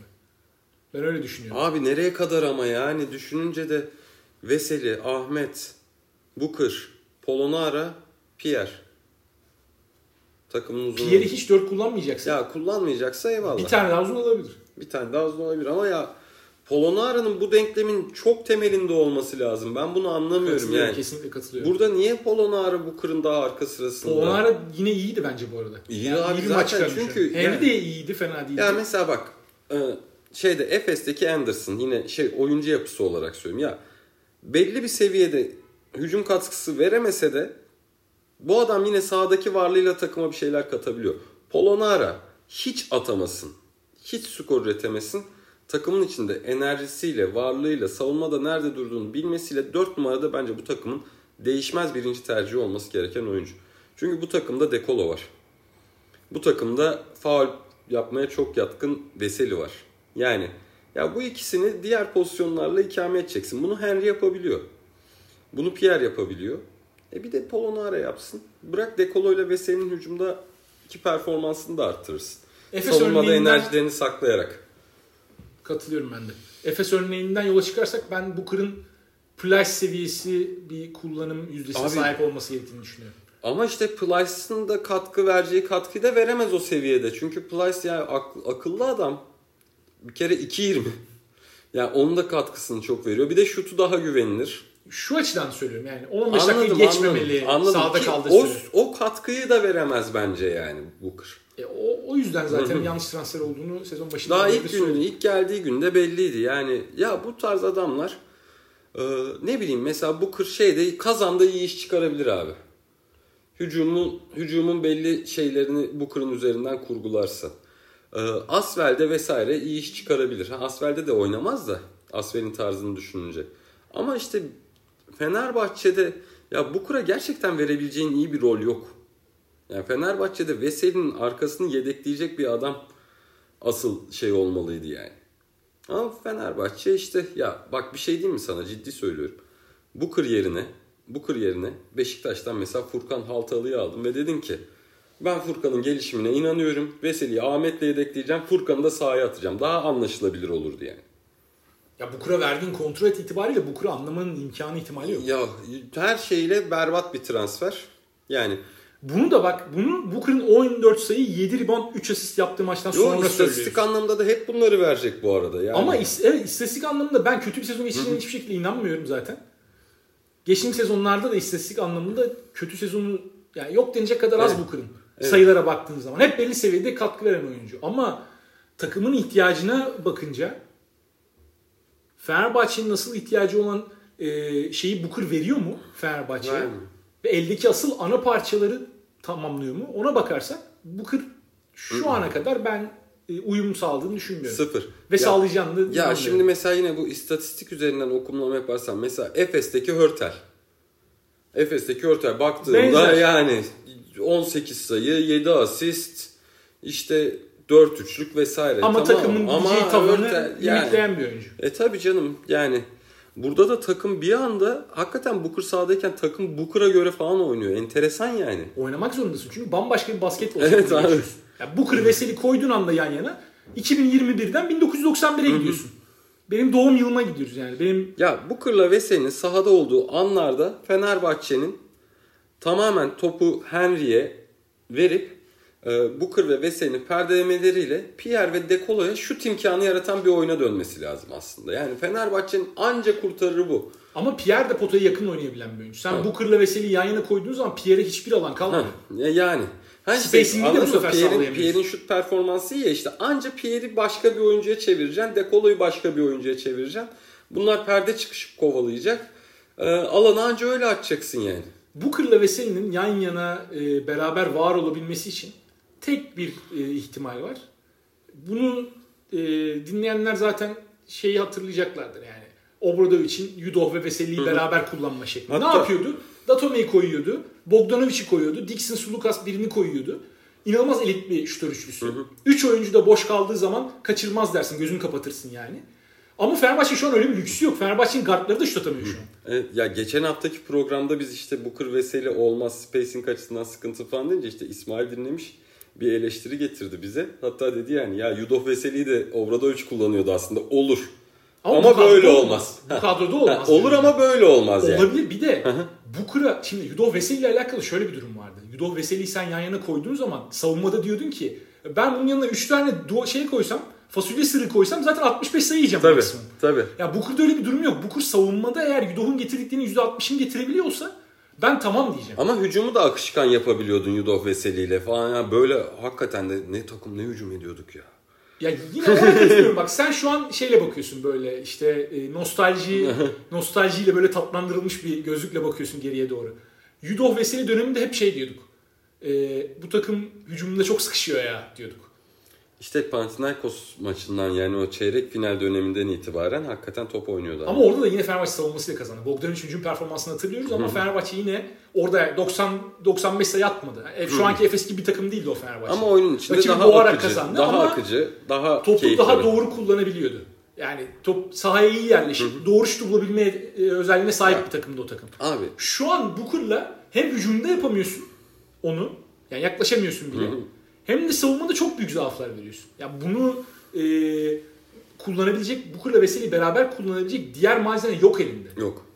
Ben öyle düşünüyorum. Abi nereye kadar ama yani düşününce de Veseli, Ahmet, Booker, Polonara, Pierre. Takımın uzun. Pierre'i hiç dört kullanmayacaksa. Ya kullanmayacaksa eyvallah. Bir tane daha uzun olabilir. Bir tane daha uzun olabilir ama ya Polonara'nın bu denklemin çok temelinde olması lazım. Ben bunu anlamıyorum yani. Kesinlikle katılıyorum. Burada niye Polonara bu kırın daha arka sırasında? Polonara yine iyiydi bence bu arada. İyi yani abi iyi zaten çünkü. Hem yani, de iyiydi fena değildi. Ya mesela bak e, şeyde Efes'teki Anderson yine şey oyuncu yapısı olarak söylüyorum ya belli bir seviyede hücum katkısı veremese de bu adam yine sahadaki varlığıyla takıma bir şeyler katabiliyor. Polonara hiç atamasın. Hiç skor üretemesin takımın içinde enerjisiyle, varlığıyla, savunmada nerede durduğunu bilmesiyle 4 numarada bence bu takımın değişmez birinci tercihi olması gereken oyuncu. Çünkü bu takımda Dekolo var. Bu takımda faul yapmaya çok yatkın Veseli var. Yani ya bu ikisini diğer pozisyonlarla ikame edeceksin. Bunu Henry yapabiliyor. Bunu Pierre yapabiliyor. E bir de Polonara yapsın. Bırak Dekolo ile Veseli'nin hücumda iki performansını da arttırırsın. Efes Savunmada enerjilerini saklayarak. Katılıyorum ben de. Efes örneğinden yola çıkarsak ben Booker'ın Plyce seviyesi bir kullanım yüzdesine Abi- sahip olması gerektiğini düşünüyorum. Ama işte Plyce'ın da katkı vereceği katkıyı da veremez o seviyede. Çünkü Plyce yani ak- akıllı adam. Bir kere 2.20. Yani onun da katkısını çok veriyor. Bir de şutu daha güvenilir. Şu açıdan söylüyorum yani 15 dakikayı geçmemeli anladım. sağda Ki kaldığı o, süre. o katkıyı da veremez bence yani Booker. E, o, o yüzden zaten yanlış transfer olduğunu sezon başında Daha ilk günü, ilk geldiği günde belliydi. Yani ya bu tarz adamlar e, ne bileyim mesela Booker şeyde kazanda iyi iş çıkarabilir abi. Hücumun, hücumun belli şeylerini Booker'ın üzerinden kurgularsa. E, Asvel'de vesaire iyi iş çıkarabilir. Ha, Asvel'de de oynamaz da Asvel'in tarzını düşününce. Ama işte Fenerbahçe'de ya Booker'a gerçekten verebileceğin iyi bir rol yok. Yani Fenerbahçe'de Veseli'nin arkasını yedekleyecek bir adam asıl şey olmalıydı yani. Ama Fenerbahçe işte ya bak bir şey diyeyim mi sana ciddi söylüyorum. Booker yerine Booker yerine Beşiktaş'tan mesela Furkan Haltalı'yı aldım ve dedim ki ben Furkan'ın gelişimine inanıyorum. Veseli'yi Ahmet'le yedekleyeceğim. Furkan'ı da sahaya atacağım. Daha anlaşılabilir olurdu yani. Ya Bukura verdiğin kontrol itibariyle Bukura anlamanın imkanı ihtimali yok. Ya her şeyle berbat bir transfer. Yani Bunu da bak bunun Booker'ın 14 sayı 7 rebound 3 asist yaptığı maçtan Yo, sonra istatistik söylüyorsun. anlamda da hep bunları verecek bu arada. Yani. Ama is- evet, istatistik anlamında ben kötü bir sezon geçirdiğine hiçbir şekilde inanmıyorum zaten. Geçtiğimiz sezonlarda da istatistik anlamında kötü sezonu yani yok denecek kadar az Evet. Booker'ın. Evet. Sayılara baktığın zaman. Hep belli seviyede katkı veren oyuncu. Ama takımın ihtiyacına bakınca Fenerbahçe'nin nasıl ihtiyacı olan e, şeyi Booker veriyor mu Fenerbahçe'ye? Vermiyor. Ve eldeki asıl ana parçaları tamamlıyor mu? Ona bakarsak Booker şu ana kadar ben e, uyum sağladığını düşünmüyorum. Sıfır. Ve Ya- sağlayacağını Ya şimdi mesela yine bu istatistik üzerinden okumlama yaparsam mesela Efes'teki Hörtel. Efes'teki Hörtel baktığında Benzer. yani 18 sayı, 7 asist, işte 4 üçlük vesaire. Ama Tamam. takımın Ama gideceği tavanı Hörtel yani- limitleyen bir oyuncu. E tabi canım yani burada da takım bir anda hakikaten Booker sahadayken takım Booker'a göre falan oynuyor. Enteresan yani. Oynamak zorundasın çünkü bambaşka bir basketbol. Evet abi. geçiyorsun. Ya Booker Veseli koyduğun anda yan yana 2021'den 1991'e gidiyorsun. Benim doğum yılıma gidiyoruz yani. Benim Ya Booker'la Veseli'nin sahada olduğu anlarda Fenerbahçe'nin tamamen topu Henry'e verip Booker ve Veseli'nin perdelemeleriyle Pierre ve Dekolo'ya şut imkanı yaratan bir oyuna dönmesi lazım aslında. Yani Fenerbahçe'nin anca kurtarırı bu. ama Pierre de potaya yakın oynayabilen bir oyuncu. Sen Evet. Booker'la Veseli'yi yan yana koyduğun zaman Pierre'e hiçbir alan kalmıyor. Ha, ya yani. Ha işte, Spacing'i de bu sefer Pierre'in. Pierre'in şut performansı iyi ya işte anca Pierre'i başka bir oyuncuya çevireceksin. Dekolo'yu başka bir oyuncuya çevireceksin. Bunlar perde çıkışıp kovalayacak. E, alanı anca öyle açacaksın yani. Booker'la Veseli'nin yan yana e, beraber var olabilmesi için tek bir e, ihtimal var. Bunu e, dinleyenler zaten şeyi hatırlayacaklardır yani. Obradovic'in Yudov ve Veseli'yi beraber kullanma şekli. Hatta- Ne yapıyordu? Datome'yi koyuyordu. Bogdanovic'i koyuyordu. Dixon Sulukas birini koyuyordu. İnanılmaz elit bir şutör üçlüsü. Üç oyuncu da boş kaldığı zaman kaçırmaz dersin. Gözünü kapatırsın yani. Ama Fenerbahçe şu an öyle bir lüksü yok. Fenerbahçe'nin guardları da şut atamıyor şu an. Evet, ya geçen haftaki programda biz işte Booker Veseli olmaz spacing açısından sıkıntı falan deyince işte İsmail dinlemiş bir eleştiri getirdi bize. Hatta dedi yani ya Yudov Veseli'yi de Obradovic kullanıyordu aslında olur. Ama bu kadroda böyle olmaz. Bu kadroda olmaz. olur yani. ama böyle olmaz yani. Olabilir. Bir de Booker'a şimdi Yudov Veseli ile alakalı şöyle bir durum vardı. Yudov Veseli'yi sen yan yana koyduğun zaman savunmada diyordun ki ben bunun yanına 3 tane şey koysam fasulye sırrı koysam zaten 65 sayı yiyeceğim Tabii maksimum. tabii. Ya Booker'da öyle bir durum yok. Booker savunmada eğer Yudov'un getirdiklerini %60'ını getirebiliyorsa ben tamam diyeceğim. Ama hücumu da akışkan yapabiliyordun Yudov Veseli ile falan. Ya böyle hakikaten de ne takım ne hücum ediyorduk ya. Ya yine katılıyorum. Bak sen şu an şeyle bakıyorsun böyle işte e, nostalji nostaljiyle böyle tatlandırılmış bir gözlükle bakıyorsun geriye doğru. Yudov Veseli döneminde hep şey diyorduk. E, bu takım hücumunda çok sıkışıyor ya diyorduk. İşte Panathinaikos maçından yani o çeyrek final döneminden itibaren hakikaten top oynuyordu. Ama orada da yine Fenerbahçe savunmasıyla kazandı. Bogdanovic'in performansını hatırlıyoruz ama Fenerbahçe yine orada 90 95 sayı atmadı. E, şu anki Efes gibi bir takım değildi o Fenerbahçe. Ama oyunun içinde Rakibi daha akıcı, kazandı daha ama akıcı, daha topu keyifli. daha doğru kullanabiliyordu. Yani top sahaya iyi yerleşip doğru şut bulabilme e, özelliğine sahip bir takımdı o takım. Abi Şu an Booker'la hem hücumda yapamıyorsun onu. Yani yaklaşamıyorsun bile. Hem de savunmada çok büyük zaaflar veriyorsun. Ya bunu e, kullanabilecek Booker'la Veseli'yi beraber kullanabilecek diğer malzeme yok elinde. yok.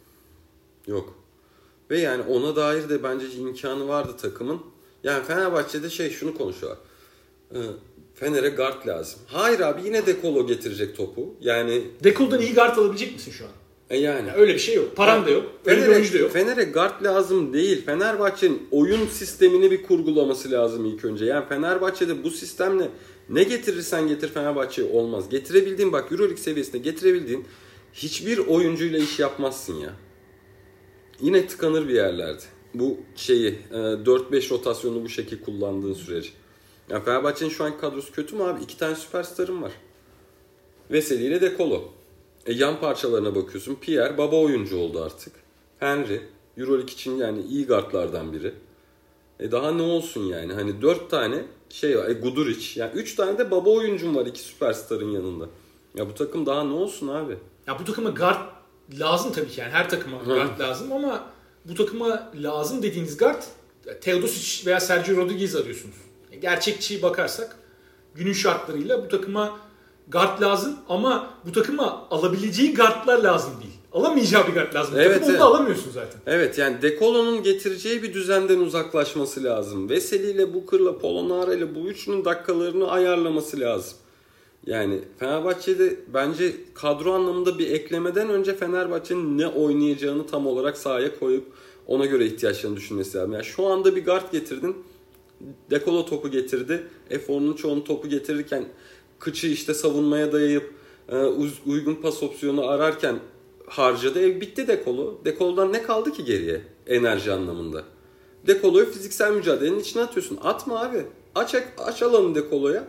Yok. Ve yani ona dair de bence imkanı vardı takımın. Yani Fenerbahçe'de şey şunu konuşuyorlar. Ee, Fener'e guard lazım. Hayır abi yine Dekolo getirecek topu. Yani Dekol'dan iyi guard alabilecek misin şu an? E yani. Ya öyle bir şey yok. Paran da yok. Öyle Fener'e, oyuncu da yok. Fener'e guard lazım değil. Fenerbahçe'nin oyun sistemini bir kurgulaması lazım ilk önce. Yani Fenerbahçe'de bu sistemle ne getirirsen getir Fenerbahçe olmaz. Getirebildiğin bak Euroleague seviyesinde getirebildiğin hiçbir oyuncuyla iş yapmazsın ya. Yine tıkanır bir yerlerde. Bu şeyi e, 4-5 rotasyonu bu şekilde kullandığın sürece. Yani Fenerbahçe'nin şu anki kadrosu kötü mü abi? İki tane süperstarım var. Veseli ile Dekolo. E, yan parçalarına bakıyorsun. Pierre baba oyuncu oldu artık. Henry. Euroleague için yani iyi guardlardan biri. E daha ne olsun yani? Hani dört tane şey var. E, Guduric. Yani üç tane de baba oyuncum var iki süperstarın yanında. Ya bu takım daha ne olsun abi? Ya bu takıma guard lazım tabii ki yani her takıma guard lazım ama bu takıma lazım dediğiniz guard Teodosic veya Sergio Rodriguez arıyorsunuz. Gerçekçi bakarsak günün şartlarıyla bu takıma guard lazım ama bu takıma alabileceği guardlar lazım değil. Alamayacağı bir guard lazım. Bu Evet, takım onu da alamıyorsun zaten. Evet yani Dekolo'nun getireceği bir düzenden uzaklaşması lazım. Veseli ile Booker'la Polonara ile bu üçünün dakikalarını ayarlaması lazım. Yani Fenerbahçe'de bence kadro anlamında bir eklemeden önce Fenerbahçe'nin ne oynayacağını tam olarak sahaya koyup ona göre ihtiyaçlarını düşünmesi lazım. Yani şu anda bir guard getirdin. Dekolo topu getirdi. Efor'un çoğunu topu getirirken kıçı işte savunmaya dayayıp e, uygun pas opsiyonu ararken harcadı. E, bitti Dekolo. Dekolo'dan ne kaldı ki geriye enerji anlamında? Dekolo'yu fiziksel mücadelenin içine atıyorsun. Atma abi. Aç, aç alanı Dekolo'ya.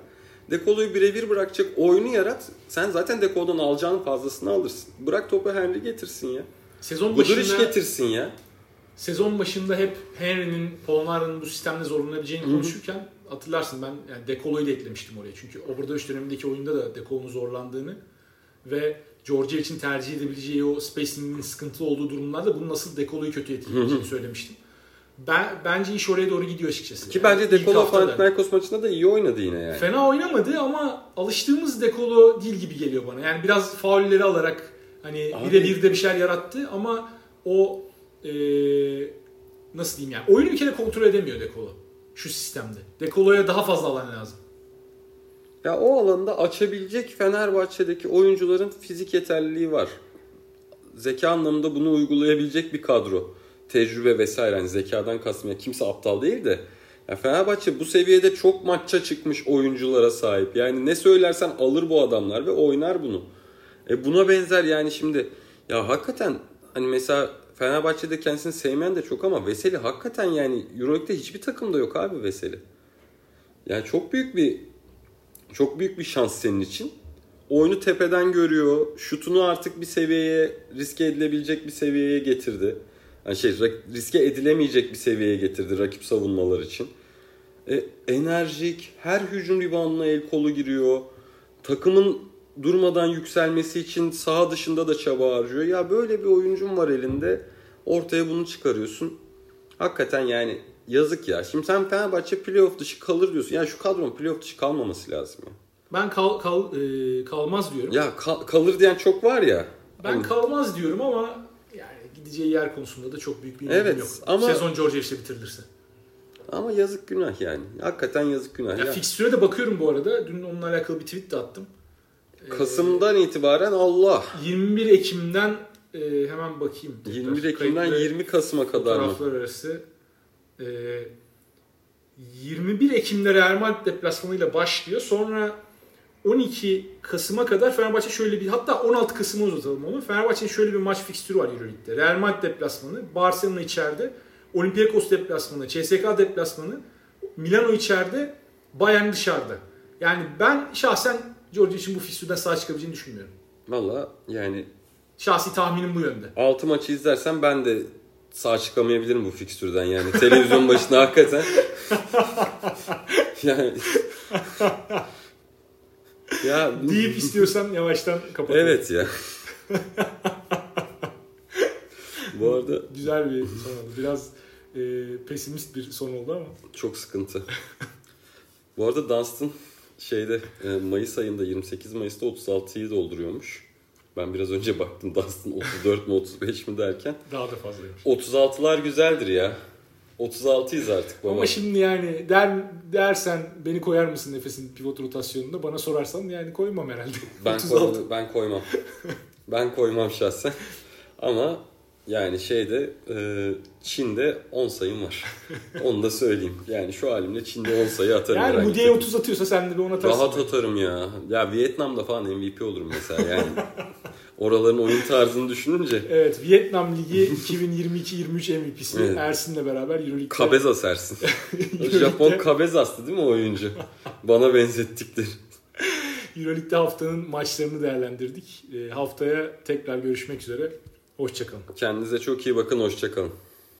Dekolo'yu birebir bırakacak oyunu yarat. Sen zaten Dekolo'dan alacağın fazlasını alırsın. Bırak topu Henry getirsin ya. Sezon Guduric başında getirsin ya. Sezon başında hep Henry'nin, Polonara'nın bu sistemle zorlanabileceğini konuşurken hatırlarsın ben yani Dekolo'yu da eklemiştim oraya. Çünkü Obradoviç dönemindeki oyunda da Dekolo'nun zorlandığını ve Georgia için tercih edebileceği o spacing'in sıkıntılı olduğu durumlarda bunun nasıl Dekolo'yu kötü etkileyeceğini söylemiştim. Ben bence iş oraya doğru gidiyor açıkçası. Ki Yani bence Dekolo. Panathinaikos maçında da iyi oynadı yine yani. Fena oynamadı ama alıştığımız Dekolo değil gibi geliyor bana. Yani biraz faulleri alarak hani birebir de bir şeyler yarattı ama o eee, nasıl diyeyim yani oyunu bir kere kontrol edemiyor Dekolo şu sistemde. Dekolo'ya daha fazla alan lazım. Ya o alanda açabilecek Fenerbahçe'deki oyuncuların fizik yeterliliği var. Zeka anlamında bunu uygulayabilecek bir kadro. Tecrübe vesaire. Yani zekadan kastım. Yani kimse aptal değil de. Ya Fenerbahçe bu seviyede çok maça çıkmış oyunculara sahip. Yani ne söylersen alır bu adamlar ve oynar bunu. E buna benzer yani şimdi ya hakikaten hani mesela Fenerbahçe'de kendisini sevmeyen de çok ama Veseli hakikaten yani Euroleague'de hiçbir takımda yok abi Veseli. Yani çok büyük bir çok büyük bir şans senin için. Oyunu tepeden görüyor. Şutunu artık bir seviyeye riske edilebilecek bir seviyeye getirdi. Yani şey riske edilemeyecek bir seviyeye getirdi rakip savunmalar için. E, enerjik, her hücum reboundına el kolu giriyor. Takımın durmadan yükselmesi için saha dışında da çaba harcıyor. Ya böyle bir oyuncun var elinde. Ortaya bunu çıkarıyorsun. Hakikaten yani yazık ya. Şimdi sen Fenerbahçe playoff dışı kalır diyorsun. Ya şu kadronun playoff dışı kalmaması lazım ya. Ben kal, kal, eee, kalmaz diyorum. Ya kal- kalır diyen çok var ya. Ben Hani- kalmaz diyorum ama yani gideceği yer konusunda da çok büyük bir Evet, yok. ama- Sezon Georgia işte bitirilirse. Ama yazık günah yani. Hakikaten yazık günah. Ya, Ya, fikstüre de bakıyorum bu arada. Dün onunla alakalı bir tweet de attım. Kasım'dan itibaren Allah. 21 Ekim'den e, hemen bakayım. 21 Tekrar Ekim'den kayıtlı 20 Kasım'a kadar mı? Taraflar arası. E, 21 Ekim'de Real Madrid deplasmanıyla başlıyor. Sonra 12 Kasım'a kadar Fenerbahçe şöyle bir hatta 16 Kasım'a uzatalım onu. Fenerbahçe'nin şöyle bir maç fikstürü var Euroleague'de. Real Madrid deplasmanı, Barcelona içeride, Olympiakos deplasmanı, CSKA deplasmanı, Milano içeride, Bayern dışarıda. Yani ben şahsen Georgia için bu fikstürden sağ çıkabileceğini düşünmüyorum. Valla yani Şahsi tahminim bu yönde. 6 maçı izlersen ben de sağ çıkamayabilirim bu fikstürden yani. Televizyon başına hakikaten. yani ya Deyip istiyorsan yavaştan kapatalım. Evet ya. Bu arada Güzel bir son oldu. Biraz e, pesimist bir son oldu ama. çok sıkıntı. Bu arada Dunstan şeyde e, Mayıs ayında 28 Mayıs'ta 36'yı dolduruyormuş. Ben biraz önce baktım Dustin 34 mi 35 mi derken. Daha da fazlaymış. 36'lar güzeldir ya. 36'yız artık baba. Ama şimdi yani der dersen beni koyar mısın nefesin pivot rotasyonunda bana sorarsan yani koymam herhalde. Ben, 36. koy, ben koymam. ben koymam şahsen. Ama yani şeyde e, Çin'de 10 sayım var. Onu da söyleyeyim. Yani şu halimle Çin'de 10 sayı atarım. Yani Moody'ye bir- 30 atıyorsa sen de bir 10 atarsın. Rahat atarım ya. Ya Vietnam'da falan MVP olurum mesela yani. Oraların oyun tarzını düşününce Evet Vietnam Ligi 2022-23 MVP'si Evet. Ersin'le beraber Euroleague'de. Kabeza sersin. Euroleague'de- Japon Kabezas'tı değil mi oyuncu? Bana benzettikleri. Euroleague'de haftanın maçlarını değerlendirdik. Ee, haftaya tekrar görüşmek üzere. Hoşçakalın. Kendinize çok iyi bakın. Hoşçakalın.